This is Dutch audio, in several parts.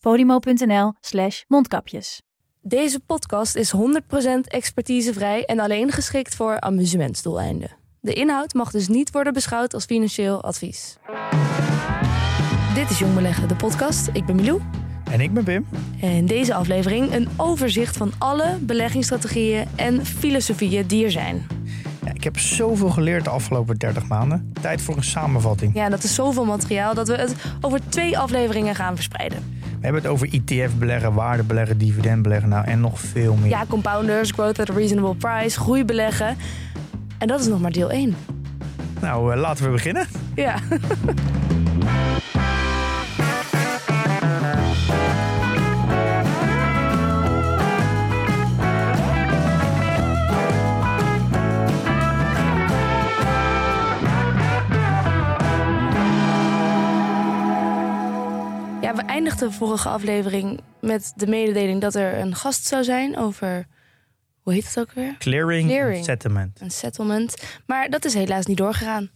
podimo.nl slash mondkapjes. Deze podcast is 100% expertisevrij en alleen geschikt voor amusementsdoeleinden. De inhoud mag dus niet worden beschouwd als financieel advies. Dit is Jong Beleggen, de podcast. Ik ben Milou. En ik ben Pim. En in deze aflevering een overzicht van alle beleggingsstrategieën en filosofieën die er zijn. Ja, ik heb zoveel geleerd de afgelopen 30 maanden. Tijd voor een samenvatting. Ja, dat is zoveel materiaal dat we het over twee afleveringen gaan verspreiden. We hebben het over ETF-beleggen, waardebeleggen, dividendbeleggen nou, en nog veel meer. Ja, compounders, growth at a reasonable price, groeibeleggen. En dat is nog maar deel 1. Nou, uh, laten we beginnen. Ja. Ja, we eindigden de vorige aflevering met de mededeling dat er een gast zou zijn over. Hoe heet het ook weer? Clearing, Clearing. settlement. Een settlement. Maar dat is helaas niet doorgegaan.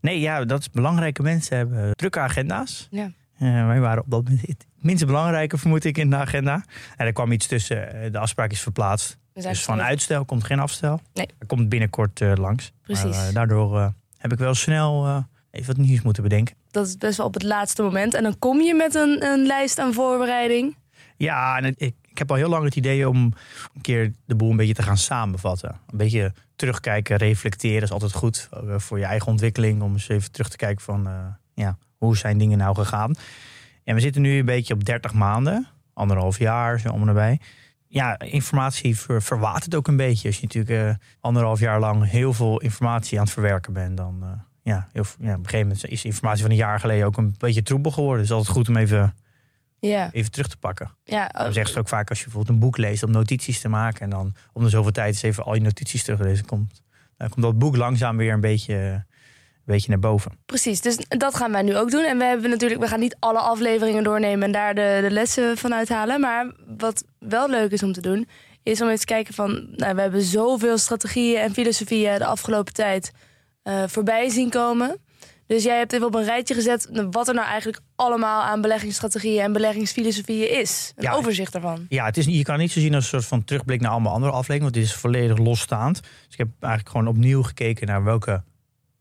Nee, ja, dat is belangrijke mensen hebben drukke agenda's. Ja. Uh, wij waren op dat moment het minst belangrijke, vermoed ik, in de agenda. En er kwam iets tussen. uh, De afspraak is verplaatst. Dus van uitstel komt geen afstel. Nee. Er komt binnenkort uh, langs. Precies. Maar, uh, daardoor heb ik wel snel even wat nieuws moeten bedenken. Dat is best wel op het laatste moment. En dan kom je met een, een lijst aan voorbereiding. Ja, en het, ik, ik heb al heel lang het idee om een keer de boel een beetje te gaan samenvatten. Een beetje terugkijken, reflecteren is altijd goed uh, voor je eigen ontwikkeling. Om eens even terug te kijken van, uh, ja, hoe zijn dingen nou gegaan. En we zitten nu een beetje op 30 maanden, anderhalf jaar, zo om en nabij. Ja, informatie ver, verwatert ook een beetje. Als je natuurlijk uh, anderhalf jaar lang heel veel informatie aan het verwerken bent, dan uh, ja, heel, ja, op een gegeven moment is informatie van een jaar geleden ook een beetje troebel geworden. Dus altijd goed om even, ja. even terug te pakken. Ja, Dan zeggen ze ook vaak als je bijvoorbeeld een boek leest om notities te maken. En dan om de zoveel tijd eens even al je notities terug te lezen. Komt, dan komt dat boek langzaam weer een beetje, een beetje naar boven. Precies, dus dat gaan wij nu ook doen. En we hebben natuurlijk, we gaan niet alle afleveringen doornemen en daar de, de lessen van uithalen. Maar wat wel leuk is om te doen, is om eens te kijken van, nou, we hebben zoveel strategieën en filosofieën de afgelopen tijd uh, voorbij zien komen. Dus jij hebt even op een rijtje gezet wat er nou eigenlijk allemaal aan beleggingsstrategieën en beleggingsfilosofieën is. Een ja, overzicht daarvan. Ja, het is, je kan niet zo zien als een soort van terugblik naar allemaal andere afleveringen. Want dit is volledig losstaand. Dus ik heb eigenlijk gewoon opnieuw gekeken naar welke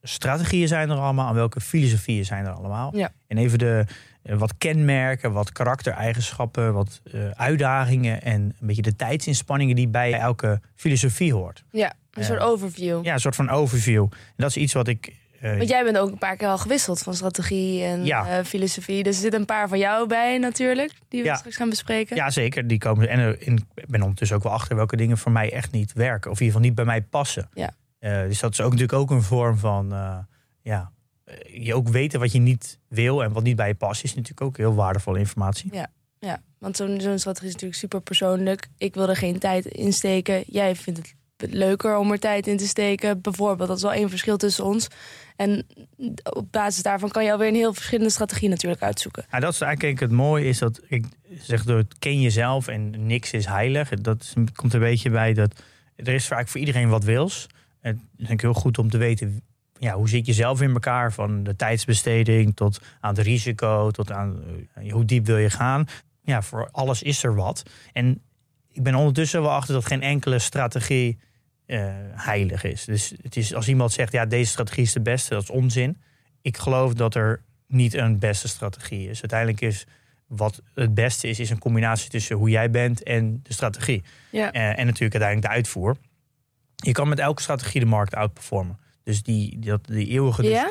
strategieën zijn er allemaal en welke filosofieën zijn er allemaal. Ja. En even de, uh, wat kenmerken, wat karaktereigenschappen, wat uh, uitdagingen en een beetje de tijdsinspanningen die bij elke filosofie hoort. Ja, een soort overview. Ja, een soort van overview. En dat is iets wat ik uh, Want jij bent ook een paar keer al gewisseld van strategie en ja. uh, filosofie. Dus er zitten een paar van jou bij natuurlijk, die we ja. straks gaan bespreken. Ja, zeker. Die komen. En ik ben ondertussen ook wel achter welke dingen voor mij echt niet werken. Of in ieder geval niet bij mij passen. Ja. Uh, dus dat is ook natuurlijk ook een vorm van ja, je ook weten wat je niet wil en wat niet bij je past, is natuurlijk ook heel waardevolle informatie. Ja, ja. want zo'n zo'n strategie is natuurlijk super persoonlijk. Ik wil er geen tijd in steken. Jij vindt het leuker om er tijd in te steken. Bijvoorbeeld, dat is wel één verschil tussen ons. En op basis daarvan kan je alweer een heel verschillende strategie natuurlijk uitzoeken. Ja, dat is eigenlijk het mooie, is dat ik zeg door het ken jezelf en niks is heilig. Dat komt een beetje bij dat er is vaak voor iedereen wat wils. Het is heel goed om te weten, ja, hoe zit je zelf in elkaar? Van de tijdsbesteding tot aan het risico, tot aan uh, hoe diep wil je gaan. Ja, voor alles is er wat. En ik ben ondertussen wel achter dat geen enkele strategie uh, heilig is. Dus het is als iemand zegt, ja, deze strategie is de beste, dat is onzin. Ik geloof dat er niet een beste strategie is. Uiteindelijk is wat het beste is, is een combinatie tussen hoe jij bent en de strategie. Ja. Uh, en natuurlijk uiteindelijk de uitvoer. Je kan met elke strategie de markt outperformen. Dus die, dat, die eeuwige Ja?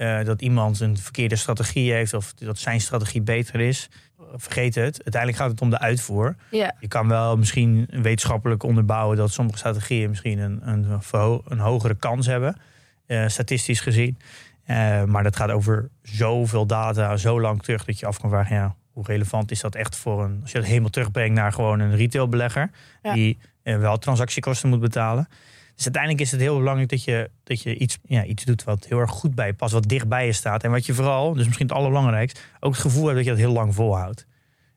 Uh, dat iemand een verkeerde strategie heeft of dat zijn strategie beter is, vergeet het. Uiteindelijk gaat het om de uitvoer. Ja. Je kan wel misschien wetenschappelijk onderbouwen dat sommige strategieën misschien een, een, een hogere kans hebben, uh, statistisch gezien. Uh, maar dat gaat over zoveel data, zo lang terug dat je af kan vragen, ja, hoe relevant is dat echt voor een, als je dat helemaal terugbrengt naar gewoon een retailbelegger, Ja. die eh, wel transactiekosten moet betalen. Dus uiteindelijk is het heel belangrijk dat je, dat je iets, ja, iets doet wat heel erg goed bij je past, wat dicht bij je staat. En wat je vooral, dus misschien het allerbelangrijkst, ook het gevoel hebt dat je dat heel lang volhoudt.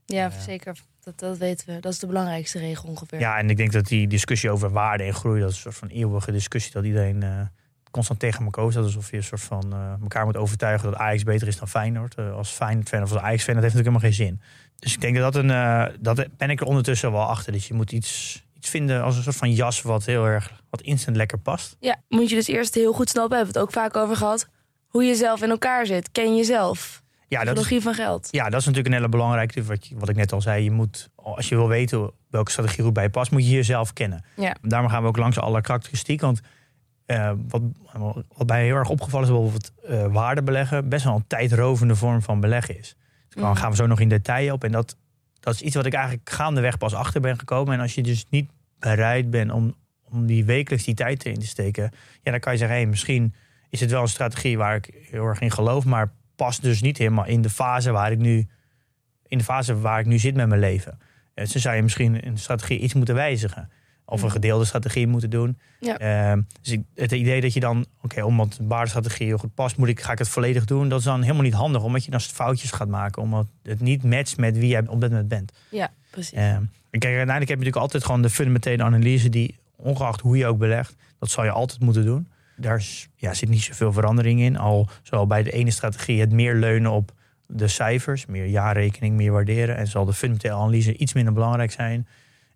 Ja, zeker. Dat, dat weten we. Dat is de belangrijkste regel ongeveer. Ja, en ik denk dat die discussie over waarde en groei, dat is een soort van eeuwige discussie. Dat iedereen eh, constant tegen elkaar staat. Alsof je een soort van eh, elkaar moet overtuigen dat Ajax beter is dan Feyenoord. Eh, als Feyenoord-fan of als Ajax-fan, dat heeft natuurlijk helemaal geen zin. Dus ik denk dat dat een, eh, dat ben ik er ondertussen wel achter. Dus je moet iets, iets vinden als een soort van jas wat heel erg, wat instant lekker past. Ja, moet je dus eerst heel goed snappen, hebben we het ook vaak over gehad, hoe je zelf in elkaar zit. Ken jezelf. Ja, dat is, Psychologie van geld. ja, dat is natuurlijk een hele belangrijke. Wat, wat ik net al zei, je moet, als je wil weten welke strategie goed bij je past, moet je jezelf kennen. Ja. Daarom gaan we ook langs alle karakteristiek. Want eh, wat, wat mij heel erg opgevallen is, bijvoorbeeld eh waarde beleggen, best wel een tijdrovende vorm van beleggen is. Dus daar Mhm. gaan we zo nog in detail op. En dat, dat is iets wat ik eigenlijk gaandeweg pas achter ben gekomen. En als je dus niet bereid bent om, om die wekelijks die tijd in te steken, ja, dan kan je zeggen, hey, misschien is het wel een strategie waar ik heel erg in geloof, maar past dus niet helemaal in de fase waar ik nu, in de fase waar ik nu zit met mijn leven. Eh, Dus dan zou je misschien een strategie iets moeten wijzigen. Of een gedeelde strategie moeten doen. Ja. Ehm, dus ik, het idee dat je dan, oké, omdat een waardestrategie heel goed past, moet ik, ga ik het volledig doen. Dat is dan helemaal niet handig, omdat je dan foutjes gaat maken. Omdat het niet matcht met wie jij op dit moment bent. Ja, precies. En kijk, uiteindelijk heb je natuurlijk altijd gewoon de fundamentele analyse die, ongeacht hoe je ook belegt, dat zal je altijd moeten doen. Daar ja, zit niet zoveel verandering in. Al zal bij de ene strategie het meer leunen op de cijfers, meer jaarrekening, meer waarderen. En zal de fundamentele analyse iets minder belangrijk zijn.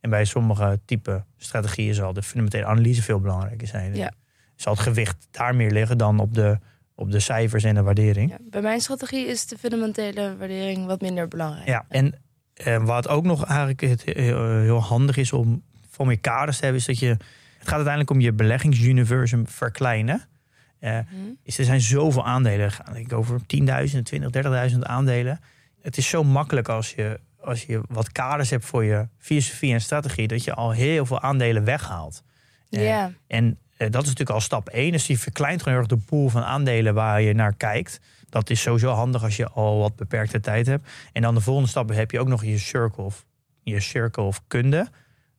En bij sommige type strategieën zal de fundamentele analyse veel belangrijker zijn. Ja. Zal het gewicht daar meer liggen dan op de, op de cijfers en de waardering. Ja, bij mijn strategie is de fundamentele waardering wat minder belangrijk. Ja, en eh, wat ook nog eigenlijk het, heel, heel handig is om veel meer kaders te hebben, is dat je. Het gaat uiteindelijk om je beleggingsuniversum verkleinen. Eh, Mhm. is, er zijn zoveel aandelen. Ik over 10.000, 20, 30.000 aandelen. Het is zo makkelijk als je, als je wat kaders hebt voor je filosofie en strategie, dat je al heel veel aandelen weghaalt. Eh, Ja, En eh, dat is natuurlijk al stap 1. Dus die verkleint gewoon heel erg de pool van aandelen waar je naar kijkt. Dat is sowieso handig als je al wat beperkte tijd hebt. En dan de volgende stap heb je ook nog je circle of, je circle of kunde.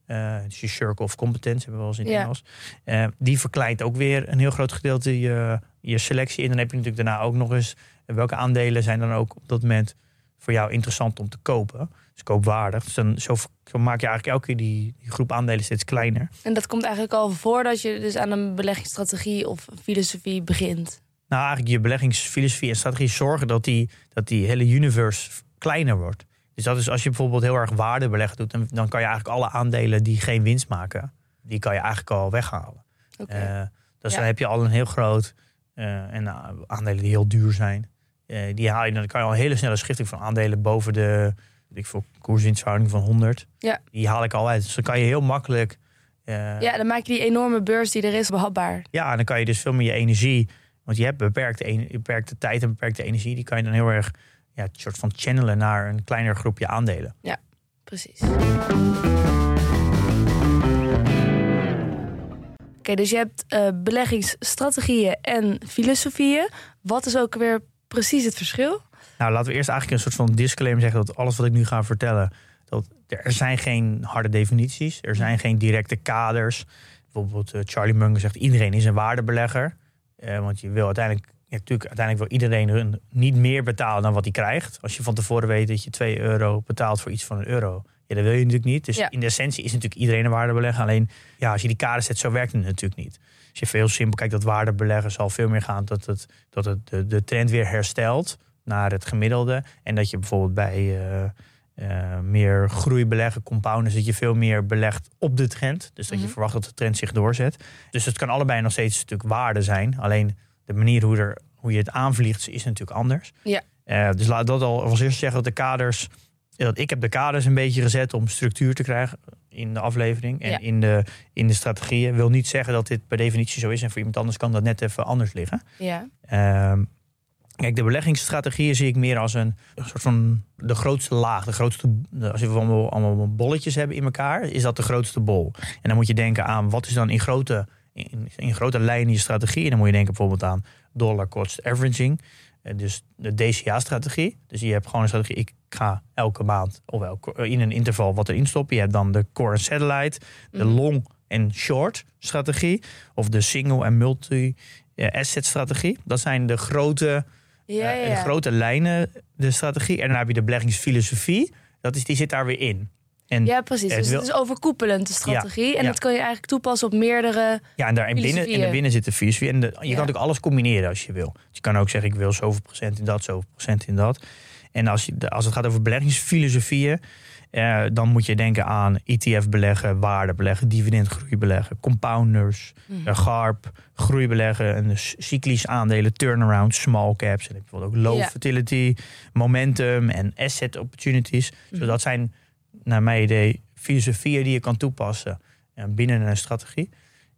Eh, dus je circle of competence hebben we wel eens in het Ja. Engels. Die verkleint ook weer een heel groot gedeelte je, je selectie. En dan heb je natuurlijk daarna ook nog eens welke aandelen zijn dan ook op dat moment voor jou interessant om te kopen. Dus koopwaardig. Dus dan, zo, zo maak je eigenlijk elke keer die, die groep aandelen steeds kleiner. en dat komt eigenlijk al voordat je dus aan een beleggingsstrategie of filosofie begint. Nou, eigenlijk je beleggingsfilosofie en strategie zorgen dat die, dat die hele universe kleiner wordt. Dus dat is als je bijvoorbeeld heel erg waardebeleggen doet, dan, dan kan je eigenlijk alle aandelen die geen winst maken, die kan je eigenlijk al weghalen. Oké. Eh, dus Ja. dan heb je al een heel groot, eh, en uh, aandelen die heel duur zijn, eh, die haal je, dan kan je al een hele snelle schifting van aandelen boven de, ik veel, koerswinstverhouding van 100. Ja. Die haal ik al uit. Dus dan kan je heel makkelijk. eh, ja, dan maak je die enorme beurs die er is behapbaar. ja, en dan kan je dus veel meer je energie. Want je hebt beperkte, beperkte tijd en beperkte energie. Die kan je dan heel erg ja, een soort van channelen naar een kleiner groepje aandelen. Precies. Oké, dus je hebt eh, beleggingsstrategieën en filosofieën. Wat is ook weer precies het verschil? Nou, laten we eerst eigenlijk een soort van disclaimer zeggen dat alles wat ik nu ga vertellen. Dat er zijn geen harde definities. Er zijn geen directe kaders. Bijvoorbeeld eh, Charlie Munger zegt iedereen is een waardebelegger. Eh, want je wil uiteindelijk, ja, natuurlijk, uiteindelijk wil iedereen hun niet meer betalen dan wat hij krijgt. Als je van tevoren weet dat je 2 euro betaalt voor iets van een euro. Ja, dat wil je natuurlijk niet. Dus Ja. in de essentie is natuurlijk iedereen een waardebelegger. Alleen ja, als je die kaders zet, zo werkt het natuurlijk niet. Als je veel simpel kijkt, dat waardebeleggen zal veel meer gaan dat, het, dat het de, de trend weer herstelt naar het gemiddelde. En dat je bijvoorbeeld bij eh, eh, meer groeibeleggen, compounders, dat je veel meer belegt op de trend. Dus dat je Mhm. verwacht dat de trend zich doorzet. Dus het kan allebei nog steeds natuurlijk waarde zijn. Alleen de manier hoe, er, hoe je het aanvliegt is natuurlijk anders. Ja. Eh, dus laat dat al als eerste zeggen dat de kaders. Dat ik heb de kaders een beetje gezet om structuur te krijgen in de aflevering en Ja. in, de, in de strategieën. Wil niet zeggen dat dit per definitie zo is. En voor iemand anders kan dat net even anders liggen. Ja, Ehm, kijk, de beleggingsstrategieën zie ik meer als een, een soort van de grootste laag. De grootste, als we allemaal, allemaal bolletjes hebben in elkaar, is dat de grootste bol. En dan moet je denken aan wat is dan in grote, in, in grote lijnen je strategie. En dan moet je denken bijvoorbeeld aan dollar cost averaging. Eh, Dus de DCA-strategie. Dus je hebt gewoon een strategie. Ik, ik ga elke maand of elke, in een interval wat erin stoppen. Je hebt dan de core en satellite, de Mhm. long en short strategie. Of de single en multi eh, asset strategie. Dat zijn de grote, Ja, eh, ja, de ja. grote lijnen, de strategie. En dan heb je de beleggingsfilosofie. Dat is, die zit daar weer in. En Ja, precies. Het Dus wil- het is overkoepelend, de strategie. en dat kan je eigenlijk toepassen op meerdere... Ja, en daar in binnen, en zit de filosofie. En de, je kan natuurlijk alles combineren als je wil. Dus je kan ook zeggen, ik wil zoveel procent in dat, zoveel procent in dat. En als, je, als het gaat over beleggingsfilosofieën... eh, dan moet je denken aan ETF beleggen, waarde beleggen, dividendgroei beleggen, compounders, Mhm. eh, GARP, groei beleggen, en dus cyclisch aandelen, turnaround, small caps. En heb bijvoorbeeld ook low Ja. fertility, momentum en asset opportunities. Dus Mhm. dat zijn, naar mijn idee, filosofieën die je kan toepassen eh, binnen een strategie.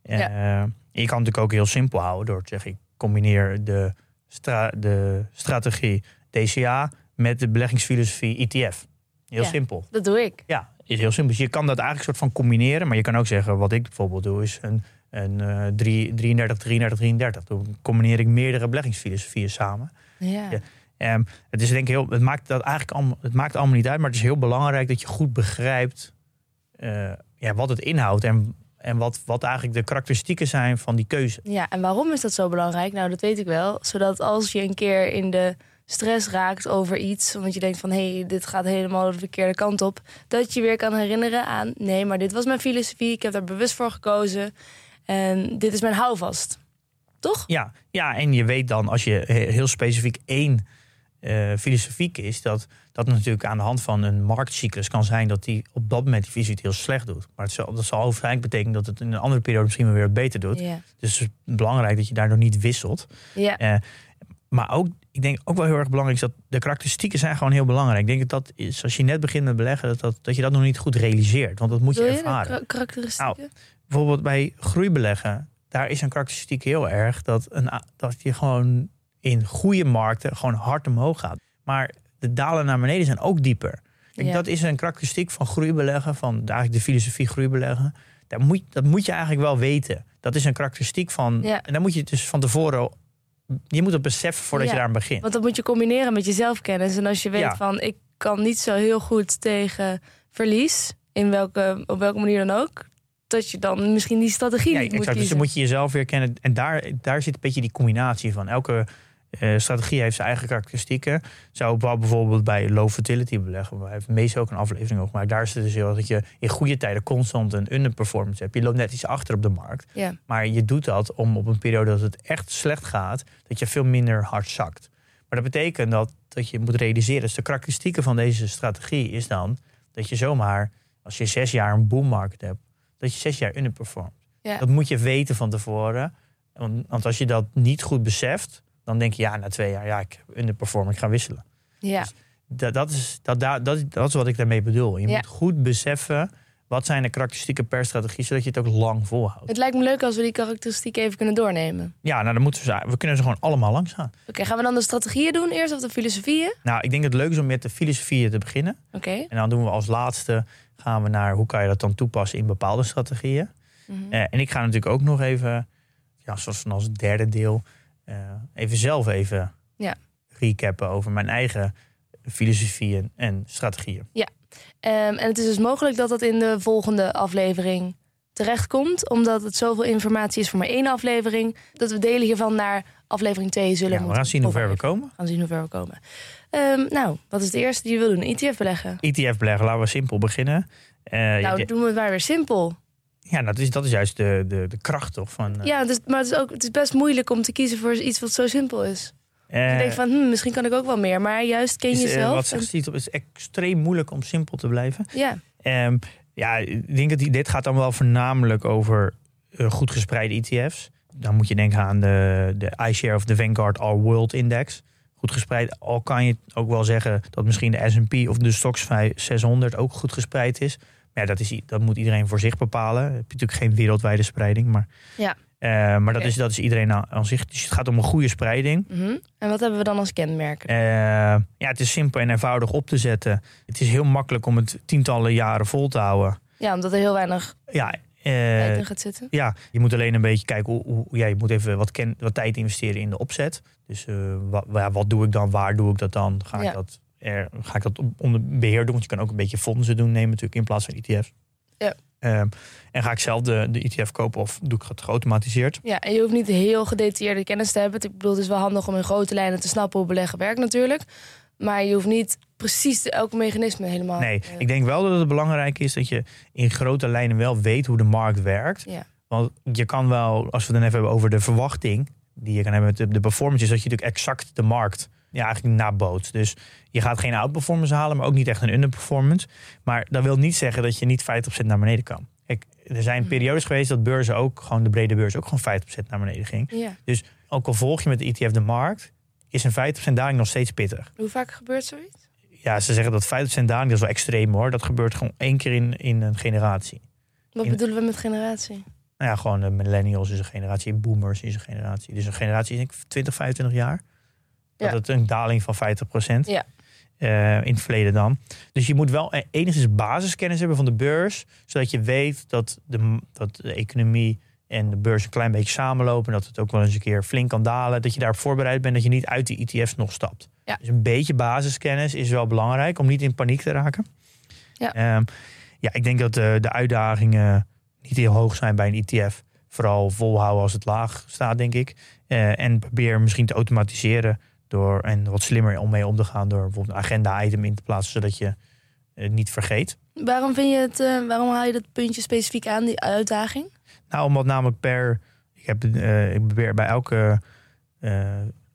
Eh, je kan het natuurlijk ook heel simpel houden door te zeggen: ik combineer de, stra- de strategie DCA met de beleggingsfilosofie ETF. Heel Ja. simpel. Dat doe ik. Ja, is heel simpel. Dus je kan dat eigenlijk soort van combineren. Maar je kan ook zeggen, wat ik bijvoorbeeld doe, is een, een eh, drie- 33, 33, 33. Dan combineer ik meerdere beleggingsfilosofieën samen. Ja. Ja. Ehm, het is denk ik heel, het maakt dat eigenlijk allemaal, het maakt allemaal niet uit, maar het is heel belangrijk dat je goed begrijpt eh, ja, wat het inhoudt en, en wat, wat eigenlijk de karakteristieken zijn van die keuze. Ja, en waarom is dat zo belangrijk? Nou, dat weet ik wel. Zodat als je een keer in de stress raakt over iets, omdat je denkt van hé, hey, dit gaat helemaal de verkeerde kant op, dat je weer kan herinneren aan nee, maar dit was mijn filosofie, ik heb daar bewust voor gekozen en dit is mijn houvast. Toch? Ja, ja, en je weet dan als je he- heel specifiek één eh, filosofie kiest, dat dat natuurlijk aan de hand van een marktcyclus kan zijn dat die op dat moment die visie het heel slecht doet. Maar het zal, dat zal waarschijnlijk betekenen dat het in een andere periode misschien wel weer beter doet. Dus het is belangrijk dat je daardoor niet wisselt. Ja. Eh, maar ook, ik denk ook wel heel erg belangrijk is dat de karakteristieken zijn gewoon heel belangrijk. Ik denk dat dat is, als je net begint met beleggen, dat, dat, dat je dat nog niet goed realiseert. Want dat moet je je ervaren. karakteristieken? Bijvoorbeeld bij groeibeleggen, daar is een karakteristiek heel erg dat, een, dat je gewoon in goede markten gewoon hard omhoog gaat. Maar de dalen naar beneden zijn ook dieper. Kijk, Ja. Dat is een karakteristiek van groeibeleggen, van eigenlijk de filosofie groeibeleggen. Daar moet, dat moet je eigenlijk wel weten. Dat is een karakteristiek van. Ja. En dan moet je dus van tevoren. Je moet het beseffen voordat Ja. je daar aan begint. Want dat moet je combineren met je zelfkennis. En als je weet Ja. van ik kan niet zo heel goed tegen verlies, in welke, op welke manier dan ook, dat je dan misschien die strategie Ja, niet moet exact. Dus dan moet je jezelf weer kennen. En daar, daar zit een beetje die combinatie van. Elke eh, strategie heeft zijn eigen karakteristieken. Zou bijvoorbeeld bij low fertility beleggen. Waar heeft meestal ook een aflevering over. Maar daar is het dus heel dat je in goede tijden constant een underperformance hebt. Je loopt net iets achter op de markt. Ja. Maar je doet dat om op een periode dat het echt slecht gaat, dat je veel minder hard zakt. Maar dat betekent dat, dat je moet realiseren, dus de karakteristieken van deze strategie is dan dat je zomaar, als je zes jaar een boom market hebt, dat je zes jaar underperformt. Dat moet je weten van tevoren. Want, want als je dat niet goed beseft, dan denk je ja, na twee jaar, ja, ik heb underperform, ik ga wisselen. Ja. Dus Dat, dat, is, dat, dat, dat, is wat ik daarmee bedoel. Je Ja. moet goed beseffen wat zijn de karakteristieken per strategie, zodat je het ook lang volhoudt. Het lijkt me leuk als we die karakteristieken even kunnen doornemen. Ja, nou dan moeten we, ze- we kunnen ze gewoon allemaal langs gaan. Oké, gaan we dan de strategieën doen eerst of de filosofieën? Nou, ik denk dat het leuk is om met de filosofieën te beginnen. Oké. En dan doen we als laatste, gaan we naar hoe kan je dat dan toepassen in bepaalde strategieën. Mhm. Eh, en ik ga natuurlijk ook nog even, ja, zoals als derde deel, even zelf even Ja. recappen over mijn eigen filosofieën en strategieën. Ehm, en het is dus mogelijk dat dat in de volgende aflevering terechtkomt. Omdat het zoveel informatie is voor maar één aflevering. Dat we delen hiervan naar aflevering 2 zullen Ja, we gaan zien hoe ver we komen. We gaan zien hoe ver we komen. Ehm, nou, wat is het eerste die je wil doen? ETF beleggen. ETF beleggen, laten we simpel beginnen. Eh, nou, ja, doen we het maar weer simpel. Ja, dat is, dat is juist de, de, de kracht toch van... eh, Ja, dus, maar het is, ook, het is best moeilijk om te kiezen voor iets wat zo simpel is. eh, je denkt van, hm, misschien kan ik ook wel meer. Maar juist ken is, eh, jezelf. wat zegt Steve, het is extreem moeilijk om simpel te blijven. en- ja, Ehm, ja, ik denk dat die, dit gaat dan wel voornamelijk over eh, goed gespreide ETF's. Dan moet je denken aan de, de iShare of de Vanguard All World Index. Goed gespreid. Al kan je ook wel zeggen dat misschien de S&P of de Stoxx 600 ook goed gespreid is. Maar ja, dat, is, dat moet iedereen voor zich bepalen. Heb je natuurlijk geen wereldwijde spreiding. Maar, Ja. Eh, maar dat, is, dat is iedereen aan, aan zich. Dus het gaat om een goede spreiding. mhm. En wat hebben we dan als kenmerken? Eh, ja, het is simpel en eenvoudig op te zetten. Het is heel makkelijk om het tientallen jaren vol te houden. Ja, omdat er heel weinig Ja, eh, tijd in gaat zitten. ja, je moet alleen een beetje kijken hoe, hoe ja, je moet even wat, ken, wat tijd investeren in de opzet. Dus wat, wat doe ik dan? Waar doe ik dat dan? Ga Ja. ik dat ga ik dat onder beheer doen? Want je kan ook een beetje fondsen doen nemen natuurlijk in plaats van ETF's. Ja. Ehm, en ga ik zelf de, de ETF kopen of doe ik het geautomatiseerd? Ja, en je hoeft niet heel gedetailleerde kennis te hebben. Ik bedoel, het is wel handig om in grote lijnen te snappen hoe beleggen werkt natuurlijk. Maar je hoeft niet precies elk mechanisme helemaal... Nee, ik denk wel dat het belangrijk is dat je in grote lijnen wel weet hoe de markt werkt. Ja. Want je kan wel, als we het dan even hebben over de verwachting die je kan hebben met de, de is dat je natuurlijk exact de markt ja, eigenlijk naboot. Dus je gaat geen outperformance halen, maar ook niet echt een underperformance. Maar dat wil niet zeggen dat je niet 50% naar beneden kan. Er zijn hmm. periodes geweest dat beurzen ook, gewoon de brede beurs, ook gewoon 50% naar beneden ging. Ja. Dus ook al volg je met de ETF de markt, is een 50% daling nog steeds pittig. Hoe vaak gebeurt zoiets? Ja, ze zeggen dat 50% daling, dat is wel extreem hoor. Dat gebeurt gewoon één keer in, in een generatie. Wat bedoelen we met generatie? Nou ja, gewoon de millennials is een generatie, boomers is een generatie. Dus een generatie is denk ik 20, 25 jaar. Dat het een daling van 50% ja. Eh, in het verleden dan. Dus je moet wel e-, enigszins basiskennis hebben van de beurs. Zodat je weet dat de, dat de economie en de beurs een klein beetje samenlopen. Dat het ook wel eens een keer flink kan dalen. Dat je daarop voorbereid bent dat je niet uit die ETF's nog stapt. Dus een beetje basiskennis is wel belangrijk om niet in paniek te raken. Ja, ehm, ja ik denk dat de, de, uitdagingen niet heel hoog zijn bij een ETF. Vooral volhouden als het laag staat, denk ik. Eh, en probeer misschien te automatiseren door, en wat slimmer om mee om te gaan door bijvoorbeeld een agenda-item in te plaatsen, zodat je het niet vergeet. Waarom, vind je het, eh, waarom haal je dat puntje specifiek aan, die uitdaging? Nou, omdat namelijk per. Ik, heb, eh, ik probeer bij elke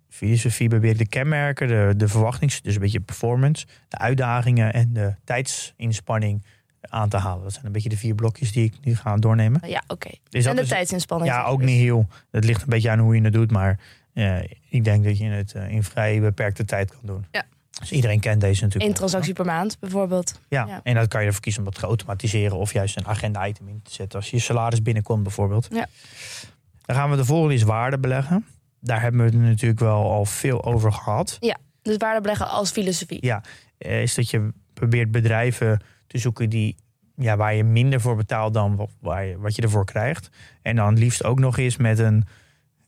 filosofie probeer de kenmerken, de, de verwachtings, dus een beetje performance, de uitdagingen en de tijdsinspanning aan te halen. Dat zijn een beetje de vier blokjes die ik nu ga doornemen. Ja, oké. En de dus, tijdsinspanning. Ja, ook niet heel. Het ligt een beetje aan hoe je het doet, maar ja, ik denk dat je het eh, in vrij beperkte tijd kan doen. Ja. Dus iedereen kent deze natuurlijk. Eén transactie per maand bijvoorbeeld. Ja, en dan kan je ervoor kiezen om dat te automatiseren of juist een agenda-item in te zetten als je salaris binnenkomt bijvoorbeeld. Ja. Dan gaan we de volgende is waarde beleggen. Daar hebben we het natuurlijk wel al veel over gehad. Ja, dus waarde beleggen als filosofie. Ja, eh, is dat je probeert bedrijven te zoeken die, ja, waar je minder voor betaalt dan waar je, wat je ervoor krijgt. En dan liefst ook nog eens met een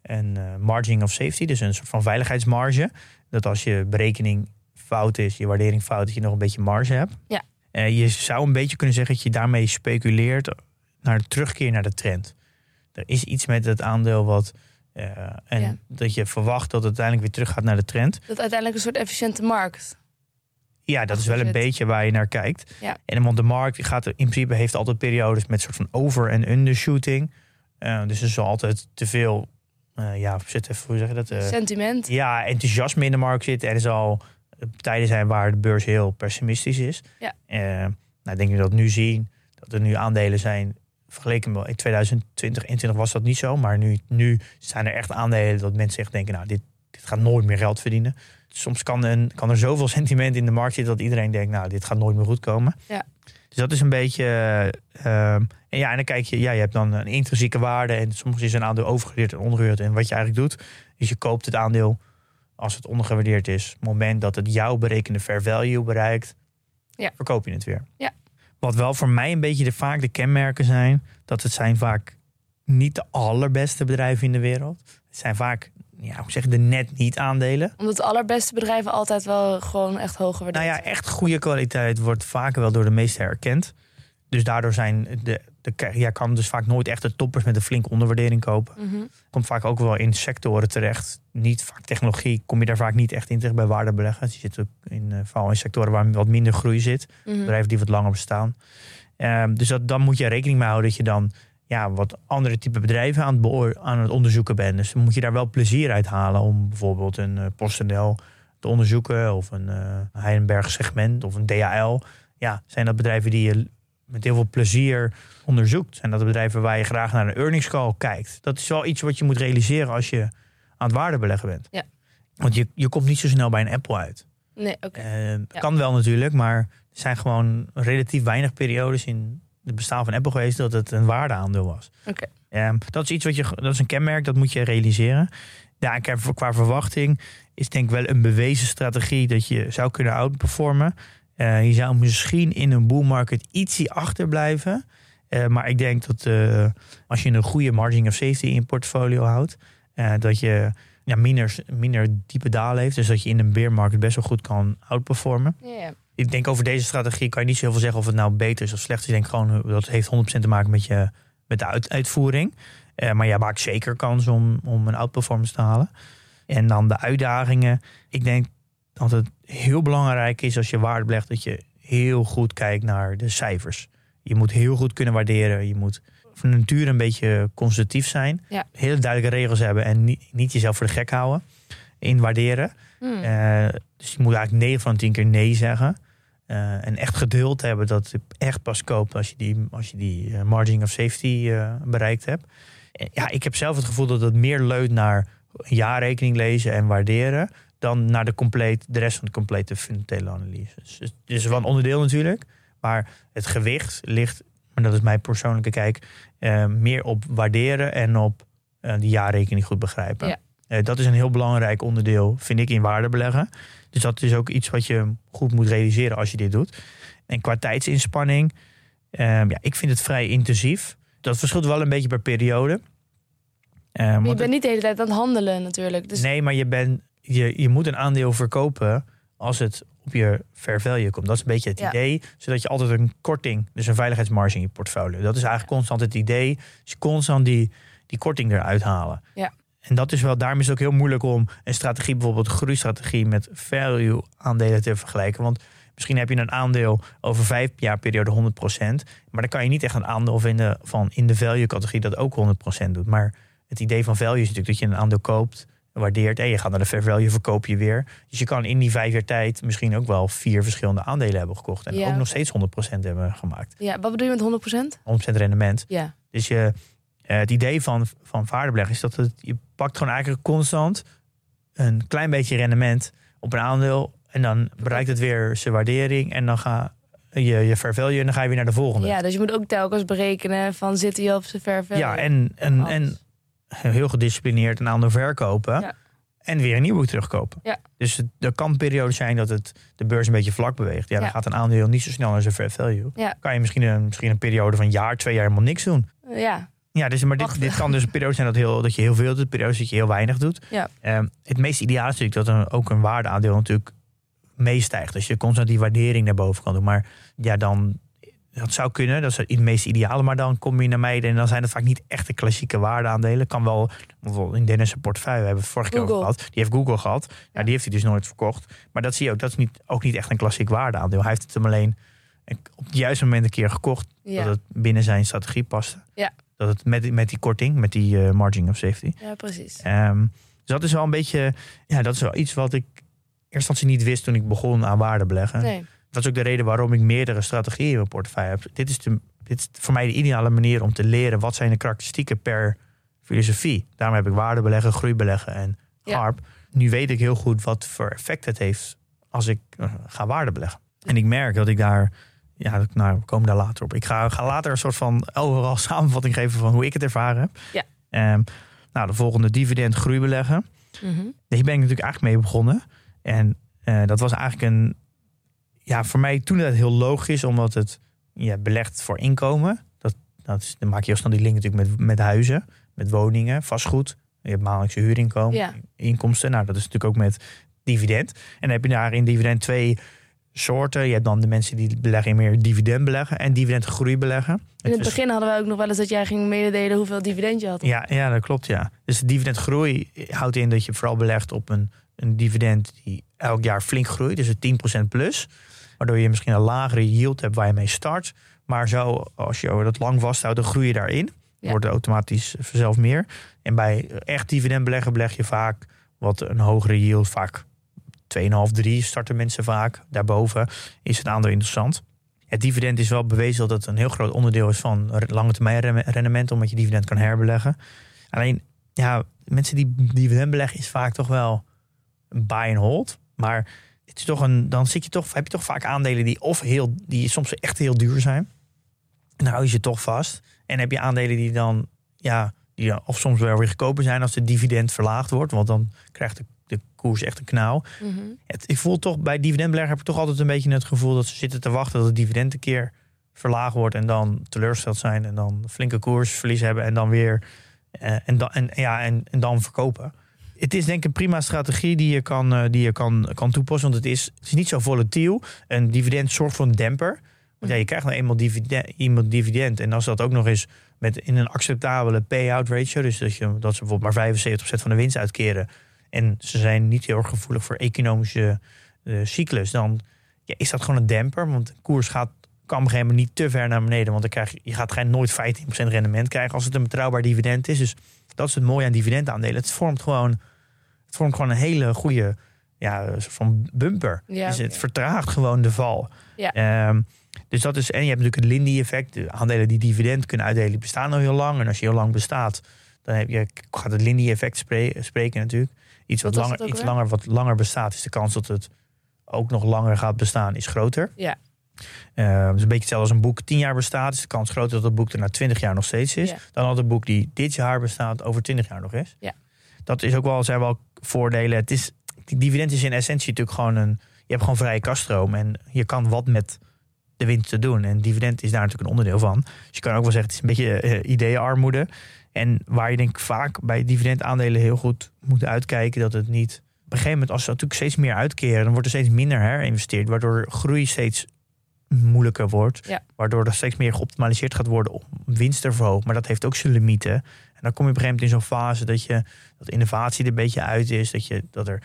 een eh, margin of safety, dus een soort van veiligheidsmarge. Dat als je berekening fout is, je waardering fout is, je nog een beetje marge hebt. Ja. Uh, je zou een beetje kunnen zeggen dat je daarmee speculeert naar de terugkeer naar de trend. Er is iets met het aandeel wat. Eh, en dat je verwacht dat het uiteindelijk weer terug gaat naar de trend. Dat uiteindelijk een soort efficiënte markt. Ja, dat is wel een beetje waar je naar kijkt. Ja. En want de markt gaat in principe heeft altijd periodes met soort van over- en undershooting. Dus er zal altijd te veel uh, ja, zit even, hoe zeg je dat? Uh, Sentiment. Ja, enthousiasme in de markt zit. Er zal eh, tijden zijn waar de beurs heel pessimistisch is. Ja. Uh, nou, denk je dat nu zien dat er nu aandelen zijn. Vergeleken met in 2020, 2021 was dat niet zo. Maar nu, nu zijn er echt aandelen dat mensen echt denken, nou, dit, dit gaat nooit meer geld verdienen. Soms kan, een, kan er zoveel sentiment in de markt zitten dat iedereen denkt, nou, dit gaat nooit meer goed komen. Ja. Dus dat is een beetje. Eh, ehm, en ja, en dan kijk je, ja, je hebt dan een intrinsieke waarde. En soms is een aandeel overgewaardeerd en ondergewaardeerd. En wat je eigenlijk doet, is je koopt het aandeel als het ondergewaardeerd is. Op het moment dat het jouw berekende fair value bereikt, ja. verkoop je het weer. Ja. Wat wel voor mij een beetje de, vaak de kenmerken zijn, dat het zijn vaak niet de allerbeste bedrijven in de wereld. Het zijn vaak ja, hoe zeg de net niet aandelen. Omdat de allerbeste bedrijven altijd wel gewoon echt hoger worden. Nou ja, echt goede kwaliteit wordt vaker wel door de meesten herkend. Dus daardoor zijn de, de ja, kan dus vaak nooit echt de toppers met een flinke onderwaardering kopen. Mhm. Komt vaak ook wel in sectoren terecht. Niet vaak technologie, kom je daar vaak niet echt in terecht bij waardebeleggers. Die zitten in, eh, vooral in sectoren waar wat minder groei zit. Mhm. Bedrijven die wat langer bestaan. Ehm, dus dat, dan moet je rekening mee houden dat je dan ja, wat andere type bedrijven aan het, aan het onderzoeken ben. Dus dan moet je daar wel plezier uit halen om bijvoorbeeld een uh, PostNL te onderzoeken of een uh, Heidenberg segment of een DHL. Ja, zijn dat bedrijven die je met heel veel plezier onderzoekt? Zijn dat bedrijven waar je graag naar een earnings call kijkt? Dat is wel iets wat je moet realiseren als je aan het waardebeleggen bent. Ja. Want je, je komt niet zo snel bij een Apple uit. Nee, oké. Eh, kan wel natuurlijk, maar er zijn gewoon relatief weinig periodes in het bestaan van Apple geweest dat het een waardeaandeel was. Oké. Ehm, dat is iets wat je, dat is een kenmerk, dat moet je realiseren. Ja, ik heb, qua verwachting is denk ik wel een bewezen strategie dat je zou kunnen outperformen. Eh, je zou misschien in een bull market ietsie achterblijven. Eh, maar ik denk dat eh, als je een goede margin of safety in je portfolio houdt, dat je ja, minder, minder diepe dalen heeft. Dus dat je in een bear market best wel goed kan outperformen. Ik denk over deze strategie kan je niet zoveel zeggen of het nou beter is of slecht is. Ik denk gewoon dat heeft 100% te maken met, je, met de uit- uitvoering. Eh, maar jij maakt zeker kans om, om een outperformance te halen. En dan de uitdagingen. Ik denk dat het heel belangrijk is als je waarde belegt dat je heel goed kijkt naar de cijfers. Je moet heel goed kunnen waarderen. Je moet van nature een beetje conservatief zijn. Ja. Hele duidelijke regels hebben en niet, niet jezelf voor de gek houden in waarderen. Hmm. Eh, dus je moet eigenlijk 9 van de 10 keer nee zeggen. Eh, en echt geduld hebben dat het echt pas koopt als je die, als je die eh, margin of safety eh, bereikt hebt. En ja, ik heb zelf het gevoel dat het meer leunt naar een jaarrekening lezen en waarderen. dan naar de, compleet, de rest van de complete fundamentele analyse. Dus het is wel een onderdeel natuurlijk. Maar het gewicht ligt, maar dat is mijn persoonlijke kijk, meer op waarderen en op die jaarrekening goed begrijpen. Ja. Dat is een heel belangrijk onderdeel, vind ik, in waarde beleggen. Dus dat is ook iets wat je goed moet realiseren als je dit doet. En qua tijdsinspanning, ehm, ja, ik vind het vrij intensief. Dat verschilt wel een beetje per periode. Maar je bent niet de hele tijd aan het handelen natuurlijk. Dus Nee, maar je, bent, je, je moet een aandeel verkopen als het op je fair value komt. Dat is een beetje het Ja. idee. Zodat je altijd een korting, dus een veiligheidsmarge in je portfolio. Dat is eigenlijk constant het idee. Dus constant die, die korting eruit halen. Ja. En dat is wel, daarom is het ook heel moeilijk om een strategie, bijvoorbeeld een groeistrategie met value aandelen te vergelijken. Want misschien heb je een aandeel over vijf jaar periode 100%. Maar dan kan je niet echt een aandeel vinden van in de value categorie dat ook 100% doet. Maar het idee van value is natuurlijk dat je een aandeel koopt, waardeert en je gaat naar de fair value, verkoop je weer. Dus je kan in die vijf jaar tijd misschien ook wel vier verschillende aandelen hebben gekocht. En Ja, ook nog steeds 100% hebben gemaakt. ja, wat bedoel je met 100%? 100% rendement. Ja. Dus je, eh, het idee van, van waardebeleggen is dat het, je pakt gewoon eigenlijk constant een klein beetje rendement op een aandeel. En dan bereikt het weer zijn waardering. En dan ga je je fair value en dan ga je weer naar de volgende. ja, dus je moet ook telkens berekenen van zit hij op zijn ver Ja, en, en, en heel gedisciplineerd een aandeel verkopen. Ja. En weer een nieuwe terugkopen. Ja. Dus er kan periodes zijn dat het, de beurs een beetje vlak beweegt. Ja, dan Ja. gaat een aandeel niet zo snel naar zijn fair value. Ja. Kan je misschien een, misschien een periode van een jaar, twee jaar helemaal niks doen. Ja, Ja, dus, maar dit, dit kan dus een periode zijn dat, heel, dat je heel veel doet. Periodes dat je heel weinig doet. Ja. Ehm, het meest ideaal is natuurlijk dat een, ook een waardeaandeel natuurlijk meestijgt. Als je constant die waardering naar boven kan doen. Maar ja, dan... Dat zou kunnen, dat is het meest ideale. Maar dan kom je naar beneden en dan zijn het vaak niet echt de klassieke waardeaandelen. Kan wel, bijvoorbeeld in Dennis' portefeuille hebben we het vorige keer over gehad. Die heeft Google gehad. Ja. Die heeft hij dus nooit verkocht. Maar dat zie je ook, dat is niet, ook niet echt een klassiek waardeaandeel. Hij heeft het hem alleen op het juiste moment een keer gekocht ja. dat het binnen zijn strategie paste. Ja. Dat het met, die- met die korting, met die eh, margin of safety. ja precies. Ehm, dus dat is wel een beetje, ja, dat is wel iets wat ik eerst instantie niet wist toen ik begon aan waarde beleggen. Nee. Dat is ook de reden waarom ik meerdere strategieën in mijn portefeuille heb. Dit is, de, dit is voor mij de ideale manier om te leren wat zijn de karakteristieken per filosofie. Daarom heb ik waarde beleggen, groei beleggen en Ja. GARP. Nu weet ik heel goed wat voor effect het heeft als ik eh, ga waarde beleggen. En ik merk dat ik daar, ja, nou, we komen daar later op. Ik ga, ga later een soort van overal samenvatting geven van hoe ik het ervaren heb. Ja. Ehm, nou, de volgende dividend groei beleggen. Mhm. Ben ik natuurlijk eigenlijk mee begonnen. En eh, dat was eigenlijk een, ja, voor mij toen dat heel logisch, omdat het ja, belegt voor inkomen. Dat, dat is, dan maak je heel snel die link natuurlijk met, met huizen, met woningen, vastgoed. Je hebt maandelijkse huurinkomen, Ja. inkomsten. Nou, dat is natuurlijk ook met dividend. En dan heb je daar in dividend twee soorten. Je hebt dan de mensen die beleggen in meer dividend beleggen en dividendgroei beleggen. In het begin hadden we ook nog wel eens dat jij ging mededelen hoeveel dividend je had. ja, ja, dat klopt, ja. Dus de dividendgroei houdt in dat je vooral belegt op een, een dividend die elk jaar flink groeit. Dus het 10% plus. Waardoor je misschien een lagere yield hebt waar je mee start. Maar zo, als je dat lang vasthoudt, dan groei je daarin. Ja. Wordt automatisch vanzelf meer. En bij echt dividend beleggen beleg je vaak wat een hogere yield. Vaak 2,5, 3 starten mensen vaak. Daarboven is het aandeel interessant. Het dividend is wel bewezen dat het een heel groot onderdeel is van lange termijn rendement, omdat je dividend kan herbeleggen. Alleen, ja, mensen die dividend beleggen is vaak toch wel buy and hold. Maar het is toch een, dan zit je toch, heb je toch vaak aandelen die of heel, die soms echt heel duur zijn. En dan hou je ze toch vast. En heb je aandelen die dan, ja, die of soms wel weer goedkoper zijn als de dividend verlaagd wordt. Want dan krijgt de koers echt een knauw. Mhm. Het, ik voel toch bij dividendbeleggen heb ik toch altijd een beetje het gevoel dat ze zitten te wachten dat het dividend een keer verlaagd wordt en dan teleurgesteld zijn en dan flinke koersverlies hebben en dan weer eh, en, dan, en, ja, en, en dan verkopen. Het is denk ik een prima strategie die je kan, eh, die je kan, kan toepassen. Want het is, het is niet zo volatiel. Een dividend zorgt voor een demper. Want ja, je krijgt nou eenmaal dividend, eenmaal dividend. En als dat ook nog eens met in een acceptabele payout ratio. Dus dat, je, dat ze bijvoorbeeld maar 75% van de winst uitkeren. En ze zijn niet heel erg gevoelig voor economische uh, cyclus. Dan ja, is dat gewoon een demper. Want de koers gaat, kan op een gegeven moment niet te ver naar beneden. Want dan krijg je, je gaat geen nooit 15% rendement krijgen als het een betrouwbaar dividend is. Dus dat is het mooie aan dividendaandelen. Het vormt gewoon, het vormt gewoon een hele goede ja, soort van bumper. Ja, dus het vertraagt gewoon de val. Ja. Ehm, dus dat is, en je hebt natuurlijk het Lindy-effect. De aandelen die dividend kunnen uitdelen, die bestaan al heel lang. En als je heel lang bestaat, dan heb je, gaat het Lindy-effect spre- spreken natuurlijk. Iets wat, langer, het iets weer? langer, wat langer bestaat, is de kans dat het ook nog langer gaat bestaan, is groter. Ja. Ehm, dus een beetje hetzelfde als een boek 10 jaar bestaat, is de kans groter dat het boek er na 20 jaar nog steeds is. Ja. Dan dat het boek die dit jaar bestaat, over 20 jaar nog is. Ja. Dat is ook wel, zijn wel voordelen. Het is, dividend is in essentie natuurlijk gewoon een. Je hebt gewoon vrije kaststroom en je kan wat met de winst doen. En dividend is daar natuurlijk een onderdeel van. Dus je kan ook wel zeggen, het is een beetje eh, ideeënarmoede. En waar je denk ik vaak bij dividendaandelen heel goed moet uitkijken dat het niet. Op een gegeven moment, als ze natuurlijk steeds meer uitkeren, dan wordt er steeds minder herinvesteerd, waardoor groei steeds moeilijker wordt. Ja. Waardoor er steeds meer geoptimaliseerd gaat worden om winst te verhogen. Maar dat heeft ook zijn limieten. En dan kom je op een gegeven moment in zo'n fase dat je dat innovatie er een beetje uit is. Dat, je, dat, er,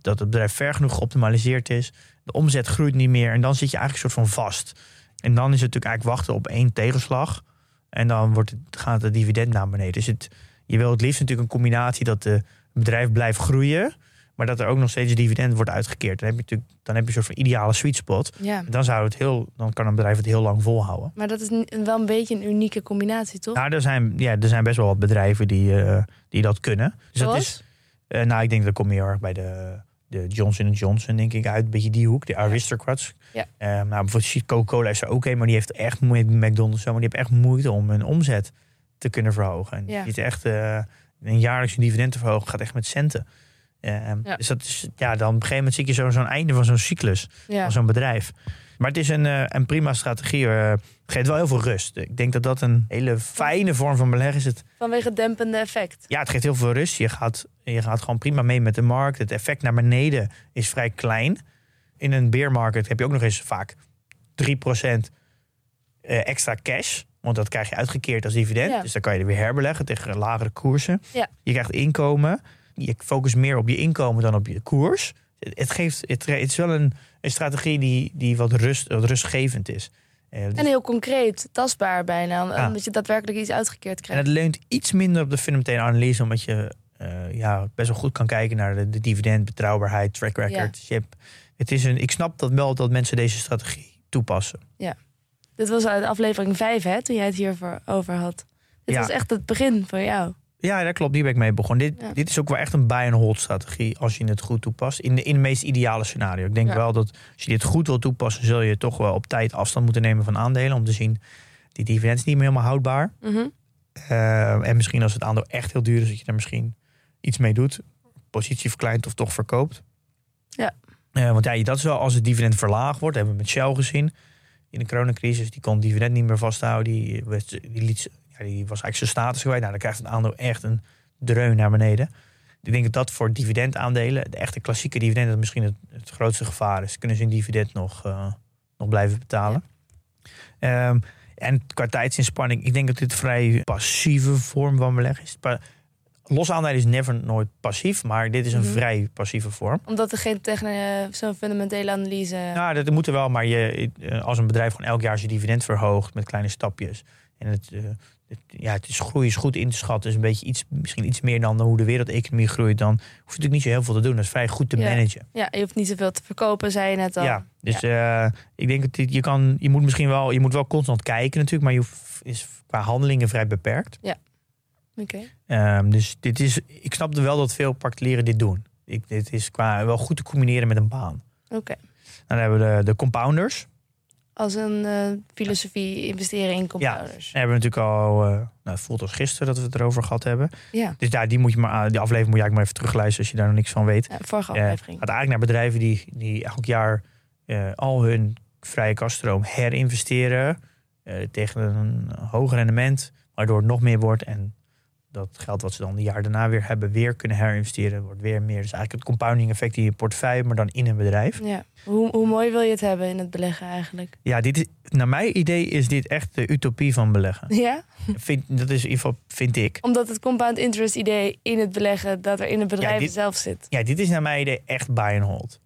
dat het bedrijf ver genoeg geoptimaliseerd is. De omzet groeit niet meer. En dan zit je eigenlijk een soort van vast. En dan is het natuurlijk eigenlijk wachten op één tegenslag. En dan wordt het, gaat het dividend naar beneden. Dus het, je wil het liefst natuurlijk een combinatie dat de het bedrijf blijft groeien. Maar dat er ook nog steeds dividend wordt uitgekeerd. Dan heb je natuurlijk dan heb je een soort van ideale sweet spot. ja. Dan, zou het heel, dan kan een bedrijf het heel lang volhouden. Maar dat is wel een beetje een unieke combinatie, toch? Nou, er zijn, ja, er zijn best wel wat bedrijven die, eh, die dat kunnen. Dus dat Zoals? is, eh, nou, ik denk dat kom je heel erg bij de, de Johnson Johnson, denk ik, uit. Een beetje die hoek, de aristocrats. Ja. Eh, nou, bijvoorbeeld Coca-Cola is er ook een, maar die heeft echt moeite met McDonald's. Maar die heeft echt moeite om hun omzet te kunnen verhogen. En Ja. die is echt eh, een jaarlijkse dividend te verhogen, gaat echt met centen. Eh, Ja. Dus dat is, ja, dan op een gegeven moment zie je zo- zo'n einde van zo'n cyclus ja. van zo'n bedrijf. Maar het is een, eh, een prima strategie. eh, Het geeft wel heel veel rust. Ik denk dat dat een hele fijne vorm van beleggen is. Het, Vanwege het dempende effect. ja, het geeft heel veel rust. Je gaat, je gaat gewoon prima mee met de markt. Het effect naar beneden is vrij klein. In een beermarket heb je ook nog eens vaak 3% eh, extra cash. Want dat krijg je uitgekeerd als dividend. Ja. Dus dan kan je er weer herbeleggen tegen lagere koersen. Ja. Je krijgt inkomen. Je focust meer op je inkomen dan op je koers. Het, geeft, het, het is wel een, een strategie die, die wat, rust, wat rustgevend is. Eh, dus- En heel concreet, tastbaar bijna. Ja. Omdat je daadwerkelijk iets uitgekeerd En krijgt. het leunt iets minder op de fundamentele analyse, omdat je eh, ja, best wel goed kan kijken naar de, de dividend, betrouwbaarheid, track record. Ja. Dus je hebt- het is een, ik snap dat wel dat mensen deze strategie toepassen. Dit was uit aflevering 5, hè, toen jij het hierover over had. Dit Ja. was echt het begin van jou. Ja, dat klopt. Die ben ik mee begonnen. Dit, Ja. dit is ook wel echt een buy and hold strategie als je het goed toepast. In de, in het meest ideale scenario. Ik denk Ja. wel dat als je dit goed wil toepassen, zul je toch wel op tijd afstand moeten nemen van aandelen. Om te zien, die dividend is niet meer helemaal houdbaar. Mhm. Eh, en misschien als het aandeel echt heel duur is, dat je er misschien iets mee doet. Positie verkleint of toch verkoopt. Ja. Eh, want ja, dat is wel als het dividend verlaagd wordt. hebben we met Shell gezien. In de coronacrisis, die kon het dividend niet meer vasthouden. Die, werd- die, liet, ja, die was eigenlijk zijn status kwijt. Nou, dan krijgt het aandeel echt een dreun naar beneden. Ik denk dat dat voor dividendaandelen, de echte klassieke dividenden, misschien het, het grootste gevaar is. Kunnen ze hun dividend nog, eh, nog blijven betalen? Ehm, en qua tijdsinspanning, ik denk dat dit een vrij passieve vorm van beleggen is. Los aandelen is never nooit passief, maar dit is een Mhm. vrij passieve vorm. Omdat er geen techni- zo'n fundamentele analyse... Nou, dat moet er wel, maar je, eh, als een bedrijf gewoon elk jaar zijn dividend verhoogt met kleine stapjes. En het, eh, het, ja, het is groei is goed in te schatten. Dus een beetje iets, misschien iets meer dan hoe de wereldeconomie groeit. Dan hoef je natuurlijk niet zo heel veel te doen. Dat is vrij goed te Ja. managen. Ja, je hoeft niet zoveel te verkopen, zei je net al. Ja, dus eh, ik denk dat dit- je kan, je moet misschien wel, je moet wel constant kijken natuurlijk, maar je hoeft- is qua handelingen vrij beperkt. Oké. Ehm, dus dit is, ik snap wel dat veel particulieren dit doen. Ik, dit is qua wel goed te combineren met een baan. Oké. Dan hebben we de, de compounders. Als een eh, filosofie investeren in compounders. Dan hebben we natuurlijk al, eh, nou, het voelt als gisteren dat we het erover gehad hebben. Ja, Dus daar, die, moet je maar, die aflevering moet je eigenlijk maar even terugluisteren als je daar nog niks van weet. ja vorige Eh, aflevering. gaat eigenlijk naar bedrijven die, die elk jaar al hun vrije kaststroom herinvesteren. tegen een hoger rendement, waardoor het nog meer wordt. En dat geld wat ze dan een jaar daarna weer hebben, weer kunnen herinvesteren. Wordt weer meer. Dus eigenlijk het compounding effect in je portefeuille, maar dan in een bedrijf. Ja. Hoe, hoe mooi wil je het hebben in het beleggen eigenlijk? Ja, dit is, naar mijn idee is dit echt de utopie van beleggen. Ja? Vind, dat is in ieder geval, vind ik. Omdat het compound interest idee in het beleggen, dat er in het bedrijf dit- zelf zit. Ja, dit is naar mijn idee echt buy and hold.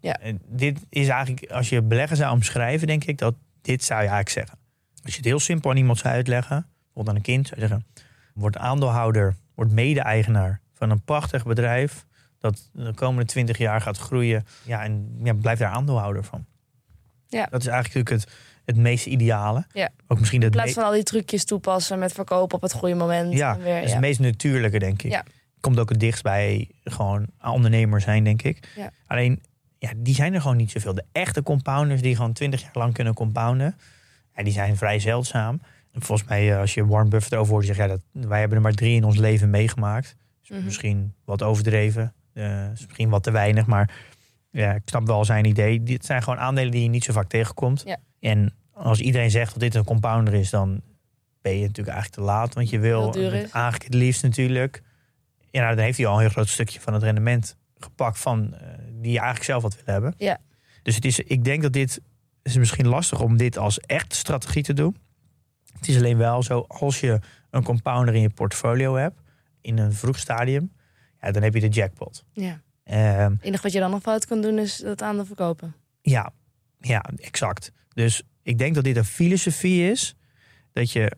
Ja. En dit is eigenlijk, als je beleggen zou omschrijven, denk ik dat dit zou je eigenlijk zeggen. Als je het heel simpel aan iemand zou uitleggen, bijvoorbeeld aan een kind, zou je zeggen: wordt aandeelhouder, wordt mede-eigenaar van een prachtig bedrijf dat de komende twintig jaar gaat groeien. Ja, en ja, blijf daar aandeelhouder van. Ja. Dat is eigenlijk het, het meest ideale. Ja. Ook misschien In het, plaats van al die trucjes toepassen met verkopen op het goede moment. Ja, en weer, dat is ja. het meest natuurlijke, denk ik. Ja. Komt ook het dichtst bij gewoon ondernemer zijn, denk ik. Ja. Alleen, ja, die zijn er gewoon niet zoveel. De echte compounders die gewoon twintig jaar lang kunnen compounden, ja, die zijn vrij zeldzaam. En volgens mij, eh, als je Warren Buffett over hoort, zeg ja, dat, wij hebben er maar drie in ons leven meegemaakt. Dus. Misschien wat overdreven, eh, is misschien wat te weinig, maar ja, ik snap wel zijn idee. Dit zijn gewoon aandelen die je niet zo vaak tegenkomt. Ja. En als iedereen zegt dat dit een compounder is, dan ben je natuurlijk eigenlijk te laat. Want je wil eigenlijk het liefst natuurlijk. Ja, nou, dan heeft hij al een heel groot stukje van het rendement gepakt van eh, die je eigenlijk zelf had willen hebben. Ja. Dus het is, ik denk dat dit is misschien lastig om dit als echt strategie te doen. Het is alleen wel zo, als je een compounder in je portfolio hebt, in een vroeg stadium, ja, dan heb je de jackpot. Ja. Ehm, Het enige wat je dan nog fout kan doen is dat aandeel verkopen. ja, ja, exact. Dus ik denk dat dit een filosofie is dat je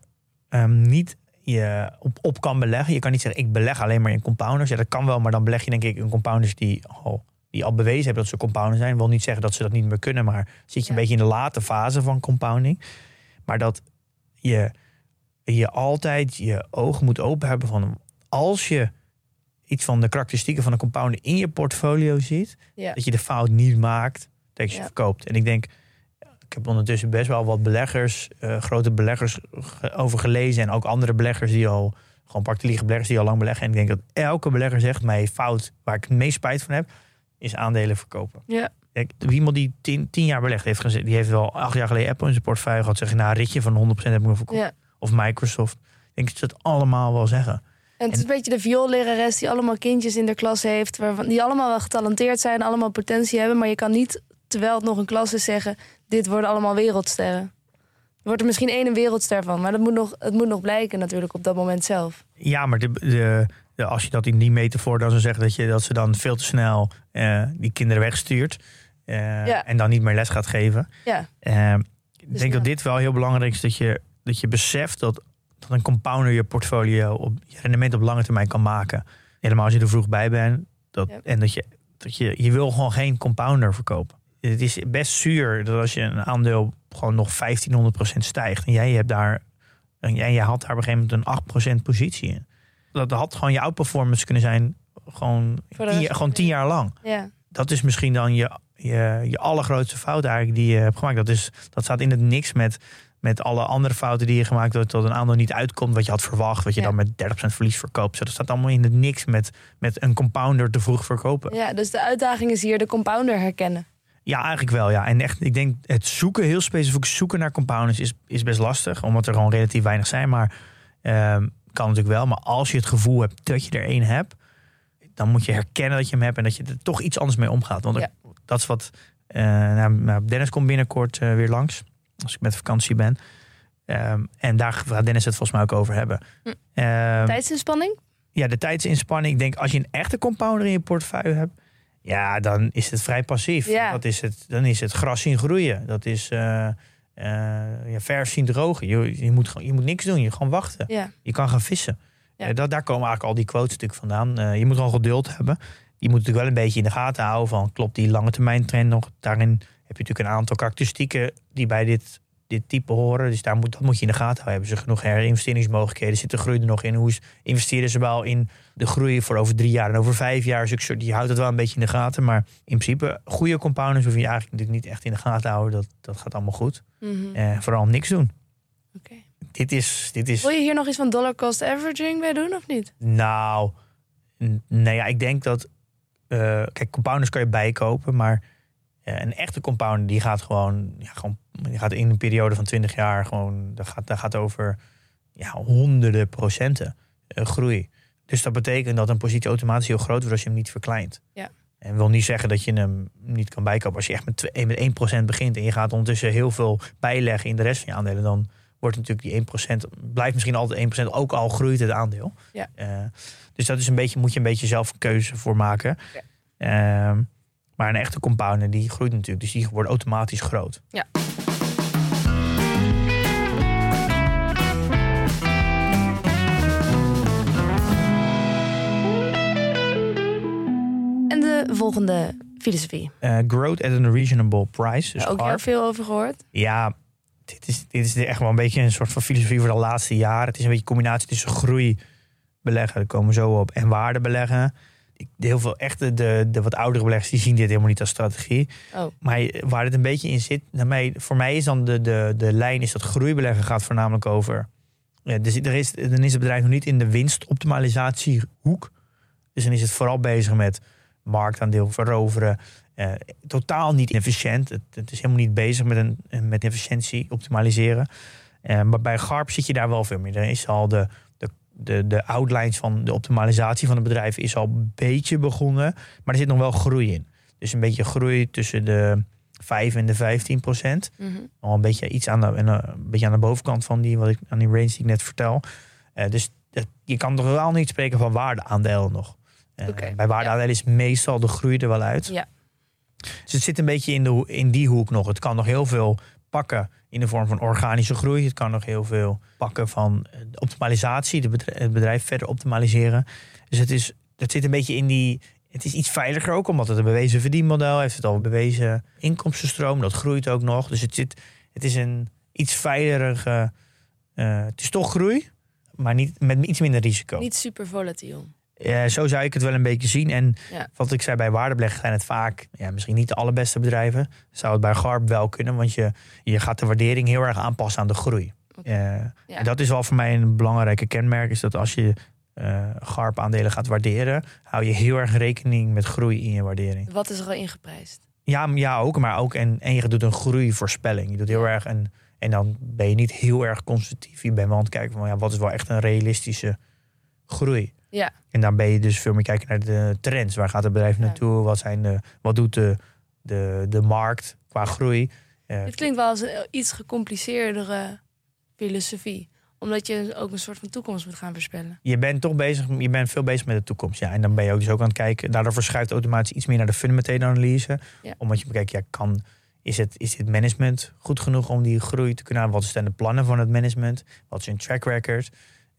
ehm, niet je op, op kan beleggen. Je kan niet zeggen, ik beleg alleen maar in compounders. Ja, dat kan wel, maar dan beleg je denk ik in compounders die al, die al bewezen hebben dat ze compounders zijn. Ik wil niet zeggen dat ze dat niet meer kunnen, maar zit je Ja. een beetje in de late fase van compounding. Maar dat je, je altijd je ogen moet open hebben van als je iets van de karakteristieken van een compounder in je portfolio ziet, Ja. dat je de fout niet maakt dat je ze Ja. verkoopt. En ik denk, ik heb ondertussen best wel wat beleggers, eh, grote beleggers ge- over gelezen. En ook andere beleggers die al, gewoon particuliere beleggers die al lang beleggen. En ik denk dat elke belegger zegt, mij fout waar ik het meest spijt van heb, is aandelen verkopen. Ja. Kijk, wie iemand die tien, tien jaar belegd heeft gezet, die heeft wel acht jaar geleden Apple in zijn portefeuille gehad. Zeggen, nou, een ritje van 100% heb ik me verkocht. ja. Of Microsoft. Ik denk dat ze het allemaal wel zeggen. En het is een beetje de vioollerares die allemaal kindjes in de klas heeft. Waarvan, die allemaal wel getalenteerd zijn, allemaal potentie hebben. Maar je kan niet, terwijl het nog een klas is, zeggen... dit worden allemaal wereldsterren. Er wordt er misschien één een wereldster van. Maar dat moet nog, het moet nog blijken natuurlijk op dat moment zelf. Ja, maar de, de, de- als je dat in die metafoor dan zou zeggen, dat, je, dat ze dan veel te snel eh, die kinderen wegstuurt. Eh, Ja. En dan niet meer les gaat geven. Ja, Eh, ik Dus denk dat dit wel heel belangrijk is. Dat je, dat je beseft dat, dat een compounder je portfolio op je rendement op lange termijn kan maken. Helemaal als je er vroeg bij bent. Dat, Ja. En dat je, dat je, je wil gewoon geen compounder verkopen. Het is best zuur dat als je een aandeel gewoon nog 1500% stijgt. En jij hebt daar. En jij, had daar op een gegeven moment een 8% positie in. Dat had gewoon je outperformance kunnen zijn. Gewoon tien, gewoon tien jaar lang ja. dat is misschien dan je, je, je allergrootste fout eigenlijk die je hebt gemaakt. Dat, is, dat staat in het niks met, met alle andere fouten die je gemaakt hebt. Dat een aandeel niet uitkomt wat je had verwacht. Wat je Ja. dan met 30% verlies verkoopt. Zo, dat staat allemaal in het niks met, met een compounder te vroeg verkopen. Ja. ja, dus de uitdaging is hier de compounder herkennen. eigenlijk wel. Ja. En echt, ik denk het zoeken, heel specifiek zoeken naar compounders is, is best lastig. Omdat er gewoon relatief weinig zijn. Maar ehm, kan natuurlijk wel. Maar als je het gevoel hebt dat je er één hebt. Dan moet je herkennen dat je hem hebt. En dat je er toch iets anders mee omgaat. Want Ja. Dat is wat... eh, nou, nou, Dennis komt binnenkort eh, weer langs. Als ik met vakantie ben. Ehm, en daar gaat Dennis het volgens mij ook over hebben. Hm. Ehm, Tijdsinspanning? ja, de tijdsinspanning. Ik denk als je een echte compounder in je portefeuille hebt. Ja, dan is het vrij passief. Ja. Dat is het, dan is het gras zien groeien. Dat is ja, verf zien drogen. Je, je, moet, je moet niks doen. Je gewoon wachten. Ja. Je kan gaan vissen. Ja. Dat, daar komen eigenlijk al die quotes natuurlijk vandaan. Je moet gewoon geduld hebben. Je moet natuurlijk wel een beetje in de gaten houden van klopt die lange termijn trend nog. Daarin heb je natuurlijk een aantal karakteristieken die bij dit, dit type horen. Dus daar moet, dat moet je in de gaten houden. Hebben ze genoeg herinvesteringsmogelijkheden? Zit de groei er nog in? Hoe is- investeren ze wel in de groei voor over drie jaar en over vijf jaar? Dus je houdt het wel een beetje in de gaten. Maar in principe, goede compounders hoef je eigenlijk natuurlijk niet echt in de gaten te houden. Dat, dat gaat allemaal goed. Mhm. Eh, vooral niks doen. Oké. Dit is, dit is Wil je hier nog iets van dollar cost averaging bij doen of niet? Nou, nee, ja, ik denk dat. Eh, kijk, compounders kan je bijkopen, maar een echte compounder die gaat gewoon, ja, gewoon. Die gaat in een periode van 20 jaar gewoon. Dat gaat, dat gaat over ja, honderden procenten. eh, groei. Dus dat betekent dat een positie automatisch heel groot wordt als je hem niet verkleint. Ja. En wil niet zeggen dat je hem niet kan bijkopen. Als je echt met, met 1% begint en je gaat ondertussen heel veel bijleggen in de rest van je aandelen, dan wordt natuurlijk die 1%, blijft misschien altijd 1%, ook al groeit het aandeel. Ja. Eh, dus dat is een beetje, moet je een beetje zelf een keuze voor maken. Ja. Ehm, maar een echte compounder die groeit natuurlijk, dus die wordt automatisch groot. En de volgende filosofie. Eh, growth at a reasonable price. Dus Ook heel veel over gehoord. Ja, dit is, dit is echt wel een beetje een soort van filosofie voor de laatste jaren. Het is een beetje een combinatie tussen groei beleggen, daar komen we zo op, en waarde beleggen. Ik- Heel veel echte, de, de wat oudere beleggers, die zien dit helemaal niet als strategie. Oh. Maar waar het een beetje in zit, mij, voor mij is dan de, de, de lijn is dat groeibeleggen gaat voornamelijk over. Ja, dus er is, dan is het bedrijf nog niet in de winstoptimalisatiehoek. Dus dan is het vooral bezig met marktaandeel veroveren. Eh, totaal niet efficiënt. Het, het is helemaal niet bezig met, een, met efficiëntie optimaliseren. Eh, maar bij GARP zit je daar wel veel meer. Er is al de, de, de, outlines van de optimalisatie van het bedrijf is al een beetje begonnen. Maar er zit nog wel groei in. Dus een beetje groei tussen de 5 en de 15 procent. Mhm. Al een beetje iets aan de, eh, een beetje aan de bovenkant van die, wat ik, aan die range die ik net vertel. Eh, dus dat, je kan toch wel niet spreken van waardeaandelen nog. Eh, bij waardeaandelen is meestal de groei er wel uit. Ja. Dus het zit een beetje in, de, in die hoek nog. Het kan nog heel veel pakken in de vorm van organische groei. Het kan nog heel veel pakken van eh, de optimalisatie, het bedrijf verder optimaliseren. Dus het, is, het zit een beetje in die. Het is iets veiliger ook, omdat het een bewezen verdienmodel heeft. Het al een bewezen inkomstenstroom, dat groeit ook nog. Dus het, zit, het is een iets veiligere. eh, het is toch groei, maar niet, met iets minder risico. Niet super volatiel. Ja, zo zou ik het wel een beetje zien. En Ja. wat ik zei bij waardebeleggen zijn het vaak, ja, misschien niet de allerbeste bedrijven. Zou het bij Garp wel kunnen, want je, je gaat de waardering heel erg aanpassen aan de groei. Eh, Ja. En dat is wel voor mij een belangrijke kenmerk, is dat als je eh Garp aandelen gaat waarderen, hou je heel erg rekening met groei in je waardering. Wat is er al ingeprijsd? Ja, ja ook, maar ook en, en je doet een groeivoorspelling. Je doet heel erg een, en dan ben je niet heel erg consultief. Je bent wel aan het kijken van ja, wat is wel echt een realistische groei. Ja. En dan ben je dus veel meer kijken naar de trends. Waar gaat het bedrijf Ja. naartoe? Wat, zijn de, wat doet de, de, de markt qua groei? Eh, Het klinkt wel als een iets gecompliceerdere filosofie. Omdat je ook een soort van toekomst moet gaan voorspellen. je bent toch bezig, je bent veel bezig met de toekomst. Ja. En dan ben je ook dus ook aan het kijken. Daardoor verschuift automatisch iets meer naar de fundamentele analyse. Ja. Omdat je bekijkt, ja, kan, is, het, is dit management goed genoeg om die groei te kunnen halen? Wat zijn de plannen van het management? Wat is hun track record?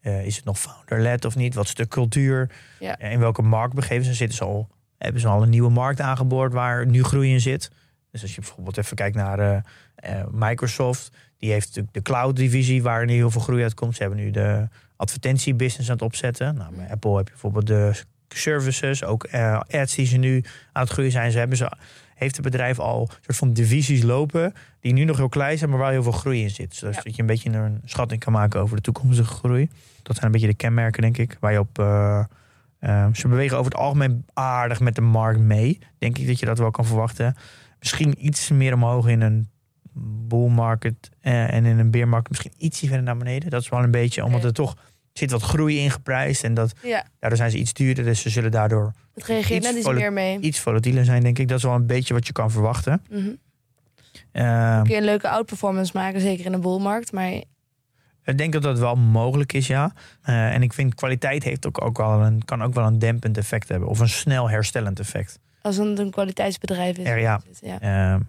Eh, is het nog founder-led of niet? Wat is de cultuur? Ja. Eh, in welke markt begeven ze? Zitten ze al, hebben ze al een nieuwe markt aangeboord waar nu groei in zit? Dus als je bijvoorbeeld even kijkt naar eh, Microsoft, die heeft natuurlijk de cloud-divisie waar nu heel veel groei uitkomt. Ze hebben nu de advertentiebusiness aan het opzetten. Nou, bij Apple heb je bijvoorbeeld de services, ook ads die ze nu aan het groeien zijn. Ze hebben ze, heeft het bedrijf al een soort van divisies lopen die nu nog heel klein zijn, maar waar heel veel groei in zit. Zodat Ja. je een beetje een schatting kan maken over de toekomstige groei. Dat zijn een beetje de kenmerken, denk ik, waar je op. eh, eh, ze bewegen over het algemeen aardig met de markt mee. Denk ik dat je dat wel kan verwachten. Misschien iets meer omhoog in een bull market eh, en in een bear market misschien ietsje verder naar beneden. Dat is wel een beetje, omdat er toch zit wat groei ingeprijsd en dat, Ja, daardoor zijn ze iets duurder. Dus ze zullen daardoor het reageert Iets net iets vola- meer mee. iets volatieler zijn, denk ik. Dat is wel een beetje wat je kan verwachten. Mhm. Eh, Kun je een leuke outperformance maken, zeker in de bullmarkt. Maar ik denk dat dat wel mogelijk is, ja. Eh, en ik vind kwaliteit heeft ook, ook wel een, kan ook wel een dempend effect hebben. Of een snel herstellend effect. als het een kwaliteitsbedrijf is. Er, ja. ja. Eh,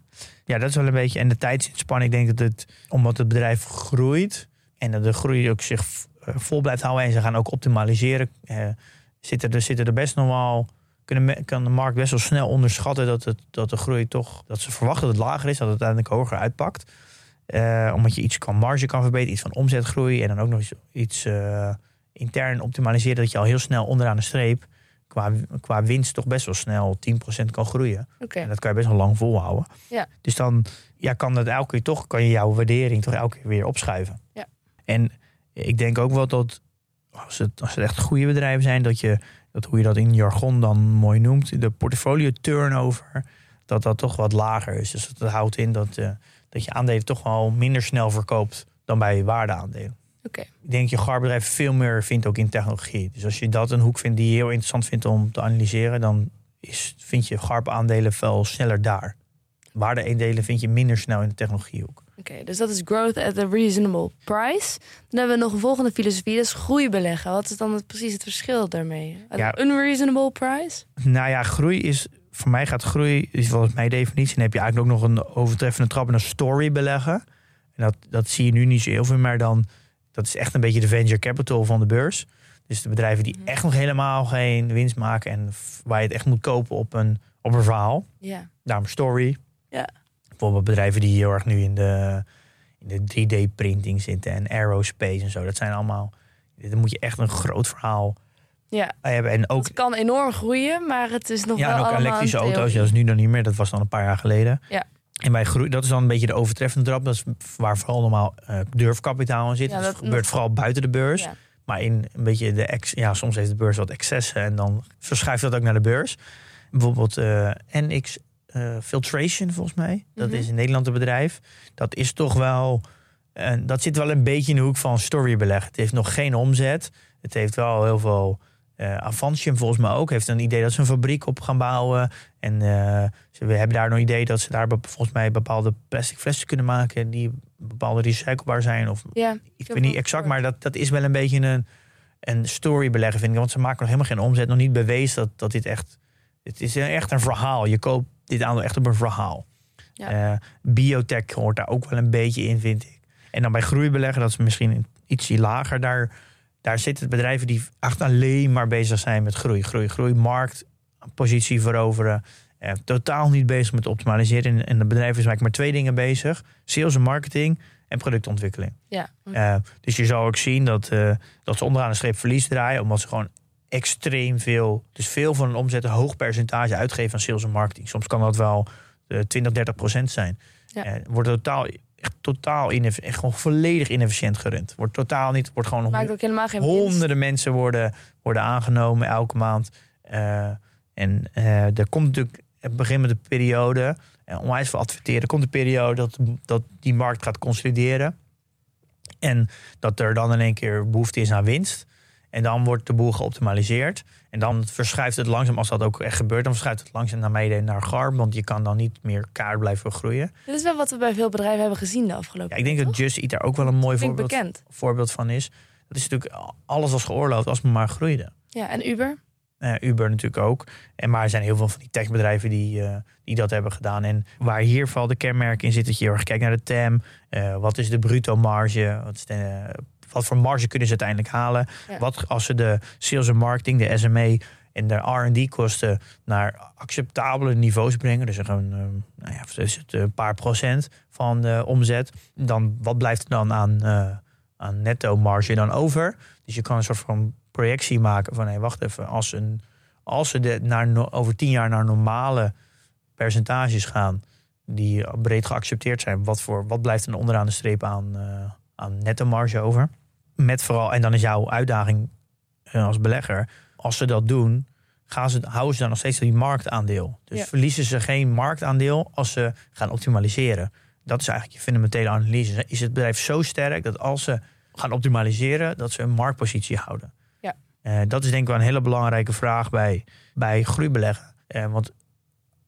ja, dat is wel een beetje. En de tijdsinspanning, ik denk dat het, omdat het bedrijf groeit en dat de groei ook zich vol blijft houden en ze gaan ook optimaliseren, eh, zitten, er, zitten er best nog wel. Kunnen, kan de markt best wel snel onderschatten dat, het, dat de groei toch. dat ze verwachten dat het lager is, dat het uiteindelijk hoger uitpakt. Eh, omdat je iets kan marge kan verbeteren, iets van omzetgroei en dan ook nog iets, iets eh, intern optimaliseren, dat je al heel snel onderaan de streep qua, qua winst toch best wel snel 10% kan groeien. En dat kan je best wel lang volhouden. Ja. Dus dan ja, kan dat elke keer toch, kan je jouw waardering toch elke keer weer opschuiven. Ja. En ik denk ook wel dat als het, als het echt goede bedrijven zijn, dat je, dat hoe je dat in jargon dan mooi noemt, de portfolio turnover, dat dat toch wat lager is. Dus dat houdt in dat, eh, dat je aandelen toch wel minder snel verkoopt dan bij waardeaandelen. Oké. Ik denk je GAR-bedrijf veel meer vindt ook in technologie. Dus als je dat een hoek vindt die je heel interessant vindt om te analyseren, dan is, vind je GARP-aandelen veel sneller daar. Waarde-aandelen vind je minder snel in de technologiehoek. Oké, dus dat is growth at a reasonable price. Dan hebben we nog een volgende filosofie, dat is groei beleggen. Wat is dan het, precies het verschil daarmee? Ja. an unreasonable price? Nou ja, groei is, voor mij gaat groei, is volgens mijn definitie, dan heb je eigenlijk ook nog een overtreffende trap en een story beleggen. En dat, dat zie je nu niet zo heel veel, maar dan, dat is echt een beetje de venture capital van de beurs. Dus de bedrijven die echt nog helemaal geen winst maken en waar je het echt moet kopen op een, op een verhaal. Ja. Daarom story. Ja. Bijvoorbeeld bedrijven die heel erg nu in de, in de 3D-printing zitten en aerospace en zo. Dat zijn allemaal, dan moet je echt een groot verhaal Ja, hebben. En ook het kan enorm groeien, maar het is nog ja, wel en ook allemaal elektrische auto's. Theorie. dat is nu dan niet meer. Dat was dan een paar jaar geleden. Ja. En bij groei, dat is dan een beetje de overtreffende trap. Dat is waar vooral normaal eh, durfkapitaal in zit. Ja, dat dat gebeurt nog- vooral buiten de beurs. Ja. Maar in een beetje de ex, ja, soms heeft de beurs wat excessen en dan verschuift dat ook naar de beurs. Bijvoorbeeld eh, NX eh, Filtration, volgens mij. Dat Mhm. is in Nederland een bedrijf. Dat is toch wel. eh, dat zit wel een beetje in de hoek van storybeleg. Het heeft nog geen omzet. Het heeft wel heel veel. eh Avantium volgens mij ook heeft een idee dat ze een fabriek op gaan bouwen. En ze hebben daar nog een idee dat ze daar volgens mij bepaalde plastic flessen kunnen maken die bepaalde recyclebaar zijn. Of Ja, ik weet niet exact, maar dat, dat is wel een beetje een, een story beleggen, vind ik. Want ze maken nog helemaal geen omzet, nog niet bewezen dat, dat dit echt... Het is echt een verhaal. Je koopt dit aandeel echt op een verhaal. Ja. Eh, biotech hoort daar ook wel een beetje in, vind ik. En dan bij groeibeleggen, dat is misschien iets lager. Daar, daar zitten bedrijven die echt alleen maar bezig zijn met groei. Groei, groei, markt, positie veroveren. Eh, totaal niet bezig met optimaliseren. En, de bedrijf is eigenlijk maar twee dingen bezig. Sales en marketing en productontwikkeling. ja. Eh, dus je zal ook zien dat, dat ze onderaan de streep verlies draaien. Omdat ze gewoon extreem veel, dus veel van hun omzet een hoog percentage uitgeven aan sales en marketing. Soms kan dat wel eh 20, 30 procent zijn. Ja. Eh, wordt totaal, echt totaal echt gewoon volledig inefficiënt gerund. Wordt totaal niet, wordt gewoon maakt ook helemaal geen winst. honderden mensen worden, worden aangenomen elke maand. Eh, en eh, er komt natuurlijk, het begin met de periode, eh, onwijs veel adverteren, er komt een periode dat, dat die markt gaat consolideren. En dat er dan in één keer behoefte is aan winst. En dan wordt de boel geoptimaliseerd. En dan verschuift het langzaam, als dat ook echt gebeurt, dan verschuift het langzaam naar mede naar GAR. Want je kan dan niet meer kaart blijven groeien. Dit is wel wat we bij veel bedrijven hebben gezien de afgelopen Ja, ik denk dat jaren, Just Eat daar ook wel een mooi voorbeeld, voorbeeld van is. Dat is natuurlijk, alles was geoorloofd als het maar groeide. Ja, en Uber? Uber natuurlijk ook. En maar er zijn heel veel van die techbedrijven die, eh, die dat hebben gedaan. En waar hier vooral de kenmerken in zit, dat je heel erg kijkt naar de TAM. eh, wat is de bruto marge? Wat, is de, eh, wat voor marge kunnen ze uiteindelijk halen? Ja. Wat als ze de sales en marketing, de SME en de R&D kosten naar acceptabele niveaus brengen. Dus gewoon, eh, nou ja, het een paar procent van de omzet. Dan wat blijft er dan aan, eh, aan netto marge dan over? Dus je kan een soort van projectie maken van hé, wacht even, als, een, als ze de, naar, no- over tien jaar naar normale percentages gaan die breed geaccepteerd zijn, wat, voor, wat blijft er onderaan de streep aan, aan netto marge over? Met vooral, en dan is jouw uitdaging eh, als belegger, als ze dat doen, gaan ze, houden ze dan nog steeds die marktaandeel. Dus Ja. verliezen ze geen marktaandeel als ze gaan optimaliseren. Dat is eigenlijk je fundamentele analyse. Is het bedrijf zo sterk dat als ze gaan optimaliseren, dat ze een marktpositie houden? Ja. Eh, dat is denk ik wel een hele belangrijke vraag bij, bij groeibeleggen. Eh, want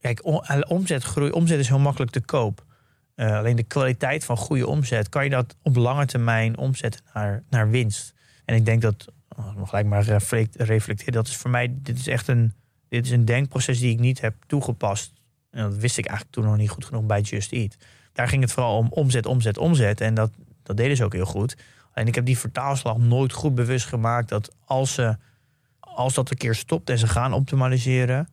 kijk, omzetgroei, omzet is heel makkelijk te koop. Eh, alleen de kwaliteit van goede omzet, kan je dat op lange termijn omzetten naar, naar winst? En ik denk dat, oh, gelijk maar reflect- reflecteren, dat is voor mij, dit is echt een, dit is een denkproces die ik niet heb toegepast. En dat wist ik eigenlijk toen nog niet goed genoeg bij Just Eat. Daar ging het vooral om omzet, omzet, omzet. En dat, dat deden ze ook heel goed. En ik heb die vertaalslag nooit goed bewust gemaakt dat als, ze, als dat een keer stopt en ze gaan optimaliseren,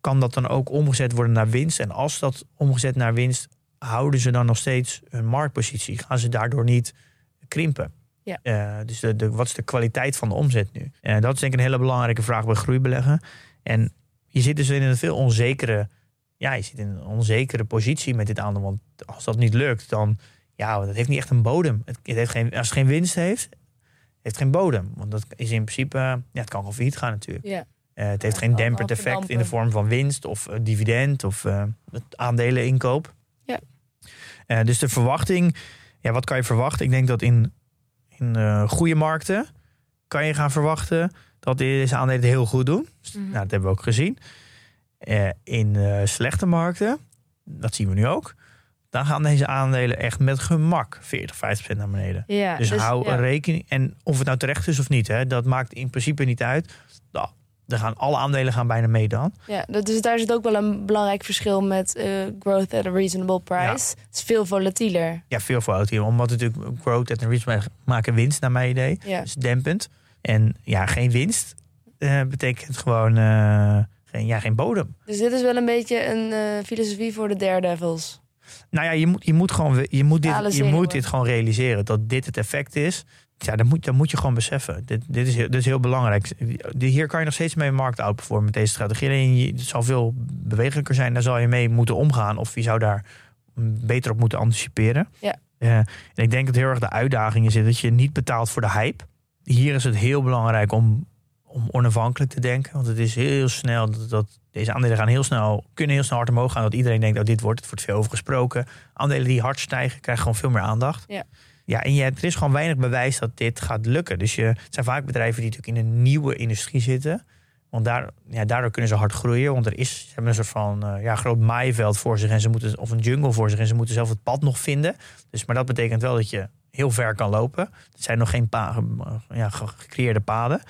kan dat dan ook omgezet worden naar winst. En als dat omgezet naar winst, houden ze dan nog steeds hun marktpositie? Gaan ze daardoor niet krimpen? Ja. Eh, dus de, de, wat is de kwaliteit van de omzet nu? En dat is denk ik een hele belangrijke vraag bij groeibeleggen. En je zit dus in een veel onzekere, ja, je zit in een onzekere positie met dit aandeel. Want als dat niet lukt, dan ja, dat heeft niet echt een bodem. Het, het heeft geen, als het geen winst heeft, heeft geen bodem. Want dat is in principe, ja, het kan gewoon failliet gaan natuurlijk. Ja. Eh, het heeft Ja, geen wel effect in de vorm van winst of eh, dividend of eh aandeleninkoop. Ja. Eh, dus de verwachting, ja, wat kan je verwachten? Ik denk dat in, in eh, goede markten kan je gaan verwachten dat deze aandelen het heel goed doen. Dus, Mhm. Nou, dat hebben we ook gezien. Eh, in slechte markten, dat zien we nu ook. Dan gaan deze aandelen echt met gemak 40, 50% naar beneden. Ja, Dus, hou ja. rekening. En of het nou terecht is of niet, hè, dat maakt in principe niet uit. Nou, er gaan, alle aandelen gaan bijna mee dan. Ja, dat- dus daar zit ook wel een belangrijk verschil met eh, growth at a reasonable price. Het is veel volatieler. Ja, veel hier. Omdat natuurlijk growth at a reach maken winst, naar mijn idee. Ja. Dus dempend. En ja, geen winst eh, betekent gewoon eh, geen, ja, geen bodem. Dus dit is wel een beetje een filosofie voor de daredevils. Nou ja, je moet, je moet, gewoon, je moet, dit, je moet dit gewoon realiseren. Dat dit het effect is. Ja, dat moet, dat moet je gewoon beseffen. Dit, dit, is, heel, dit is heel belangrijk. Hier kan je nog steeds mee markt outperformen met deze strategie. Alleen het zal veel bewegelijker zijn. Daar zal je mee moeten omgaan. Of je zou daar beter op moeten anticiperen. Ja. Eh, en ik denk dat heel erg de uitdaging is dat je niet betaalt voor de hype. Hier is het heel belangrijk om, om onafhankelijk te denken. Want het is heel snel dat, dat deze aandelen gaan heel snel, kunnen heel snel hard omhoog gaan. Dat iedereen denkt, oh, dit wordt, het wordt veel over gesproken. Aandelen die hard stijgen, krijgen gewoon veel meer aandacht. Ja. Ja, en je, er is gewoon weinig bewijs dat dit gaat lukken. Dus je, het zijn vaak bedrijven die natuurlijk in een nieuwe industrie zitten. Want daar, ja, daardoor kunnen ze hard groeien. Want er is, ze hebben een soort van eh, ja, groot maaiveld voor zich. En ze moeten, of een jungle voor zich. En ze moeten zelf het pad nog vinden. Dus, maar dat betekent wel dat je heel ver kan lopen. Er zijn nog geen pa, ja, ge- gecreëerde paden.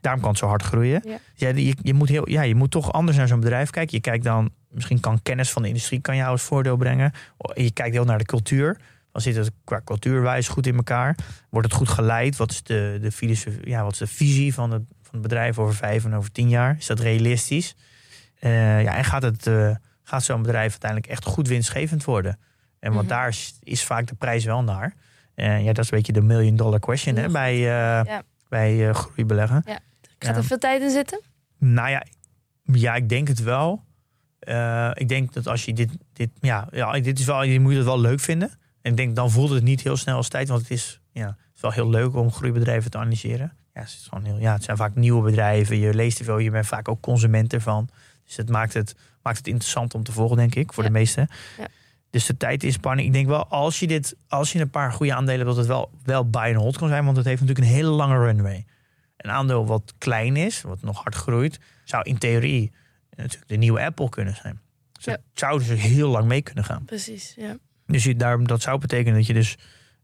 Daarom kan het zo hard groeien. Ja. Ja, je, je, moet heel, ja, je moet toch anders naar zo'n bedrijf kijken. Je kijkt dan, misschien kan kennis van de industrie kan jou als voordeel brengen. Je kijkt heel naar de cultuur. Dan zit het qua cultuurwijs goed in elkaar. Wordt het goed geleid? Wat is de, de, filosofie, ja, wat is de visie van het, van het bedrijf over vijf en over tien jaar? Is dat realistisch? Eh, ja, en gaat, het, eh, gaat zo'n bedrijf uiteindelijk echt goed winstgevend worden? En want Mhm. daar is, is vaak de prijs wel naar. Eh, ja, dat is een beetje de million dollar question hè, bij, Ja. bij groeibeleggen. Gaat er Ja. veel tijd in zitten? Nou ja, ja, ik denk het wel. Ik denk dat als je dit, dit, ja, ja, dit is wel, je moet het wel leuk vinden. En ik denk dan voelt het niet heel snel als tijd, want het is, ja, het is wel heel leuk om groeibedrijven te analyseren. Ja, het, is gewoon heel, ja, het zijn vaak nieuwe bedrijven. Je leest er veel, je bent vaak ook consument ervan. Dus het maakt het, maakt het interessant om te volgen, denk ik, voor Ja. de meesten. Ja. Dus de tijd is spanning. Ik denk wel, als je, dit, als je een paar goede aandelen hebt, dat het wel, wel buy and hold kan zijn. Want het heeft natuurlijk een hele lange runway. Een aandeel wat klein is, wat nog hard groeit, zou in theorie natuurlijk de nieuwe Apple kunnen zijn. Dus Ja. zou dus heel lang mee kunnen gaan. Precies, ja. Dus je, daar, dat zou betekenen dat je, dus,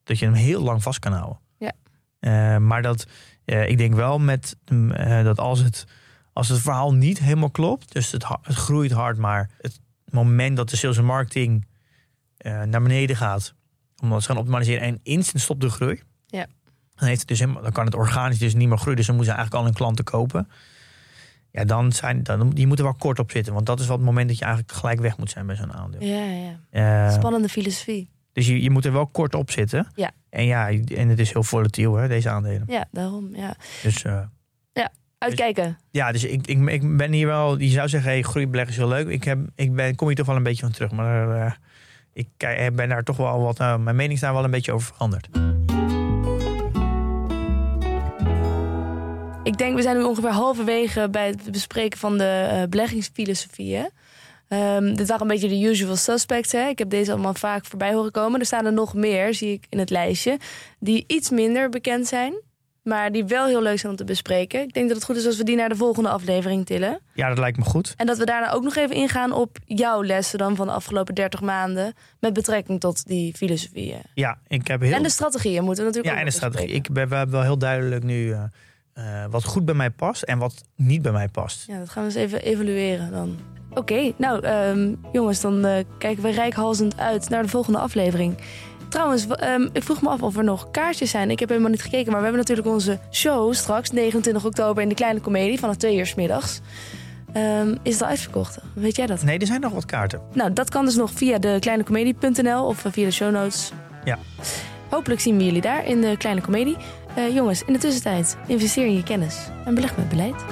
dat je hem heel lang vast kan houden. Ja. Eh, maar dat, eh, ik denk wel met, mm, eh, dat als het, als het verhaal niet helemaal klopt, dus het, het groeit hard, maar het moment dat de sales en marketing naar beneden gaat, omdat ze gaan optimaliseren en instant stopt de groei, Ja. dan, heeft het dus helemaal, dan kan het organisch dus niet meer groeien. Dus dan moeten ze eigenlijk al hun klanten kopen. Ja, dan zijn, dan, die moeten wel kort op zitten. Want dat is wel het moment dat je eigenlijk gelijk weg moet zijn bij zo'n aandeel. Ja, ja. Eh, Spannende filosofie. dus je, je moet er wel kort op zitten. Ja. En ja, en het is heel volatiel, hè, deze aandelen. Ja, daarom. Ja. Dus eh, Uitkijken. ja, dus ik, ik, ik ben hier wel. Je zou zeggen, hey, groeibeleggen is heel leuk. Ik, heb, ik ben, kom hier toch wel een beetje van terug. Maar eh, ik ben daar toch wel wat. mijn mening is daar wel een beetje over veranderd. Ik denk, we zijn nu ongeveer halverwege bij het bespreken van de eh, beleggingsfilosofieën. Ehm, dit waren een beetje de usual suspects. Hè? Ik heb deze allemaal vaak voorbij horen komen. Er staan er nog meer, zie ik in het lijstje, die iets minder bekend zijn. Maar die wel heel leuk zijn om te bespreken. Ik denk dat het goed is als we die naar de volgende aflevering tillen. Ja, dat lijkt me goed. En dat we daarna ook nog even ingaan op jouw lessen dan van de afgelopen 30 maanden. Met betrekking tot die filosofieën. Ja, ik heb heel. En de strategieën moeten we natuurlijk ja, ook en de strategie. bespreken. Ik ben, we hebben wel heel duidelijk nu eh, eh, wat goed bij mij past en wat niet bij mij past. Ja, dat gaan we eens even evalueren dan. Oké, nou ehm, jongens, dan eh, kijken we rijkhalzend uit naar de volgende aflevering. Trouwens, ehm, ik vroeg me af of er nog kaartjes zijn. Ik heb helemaal niet gekeken, maar we hebben natuurlijk onze show straks, 29 oktober, in de Kleine Comedie vanaf 2 uur 's middags. Ehm, is het al uitverkocht? Weet jij dat? Nee, er zijn nog wat kaarten. Nou, dat kan dus nog via de kleinecomedie.nl of eh, via de show notes. Ja. Hopelijk zien we jullie daar in de Kleine Comedie. Eh, jongens, in de tussentijd, investeer in je kennis en beleg met beleid.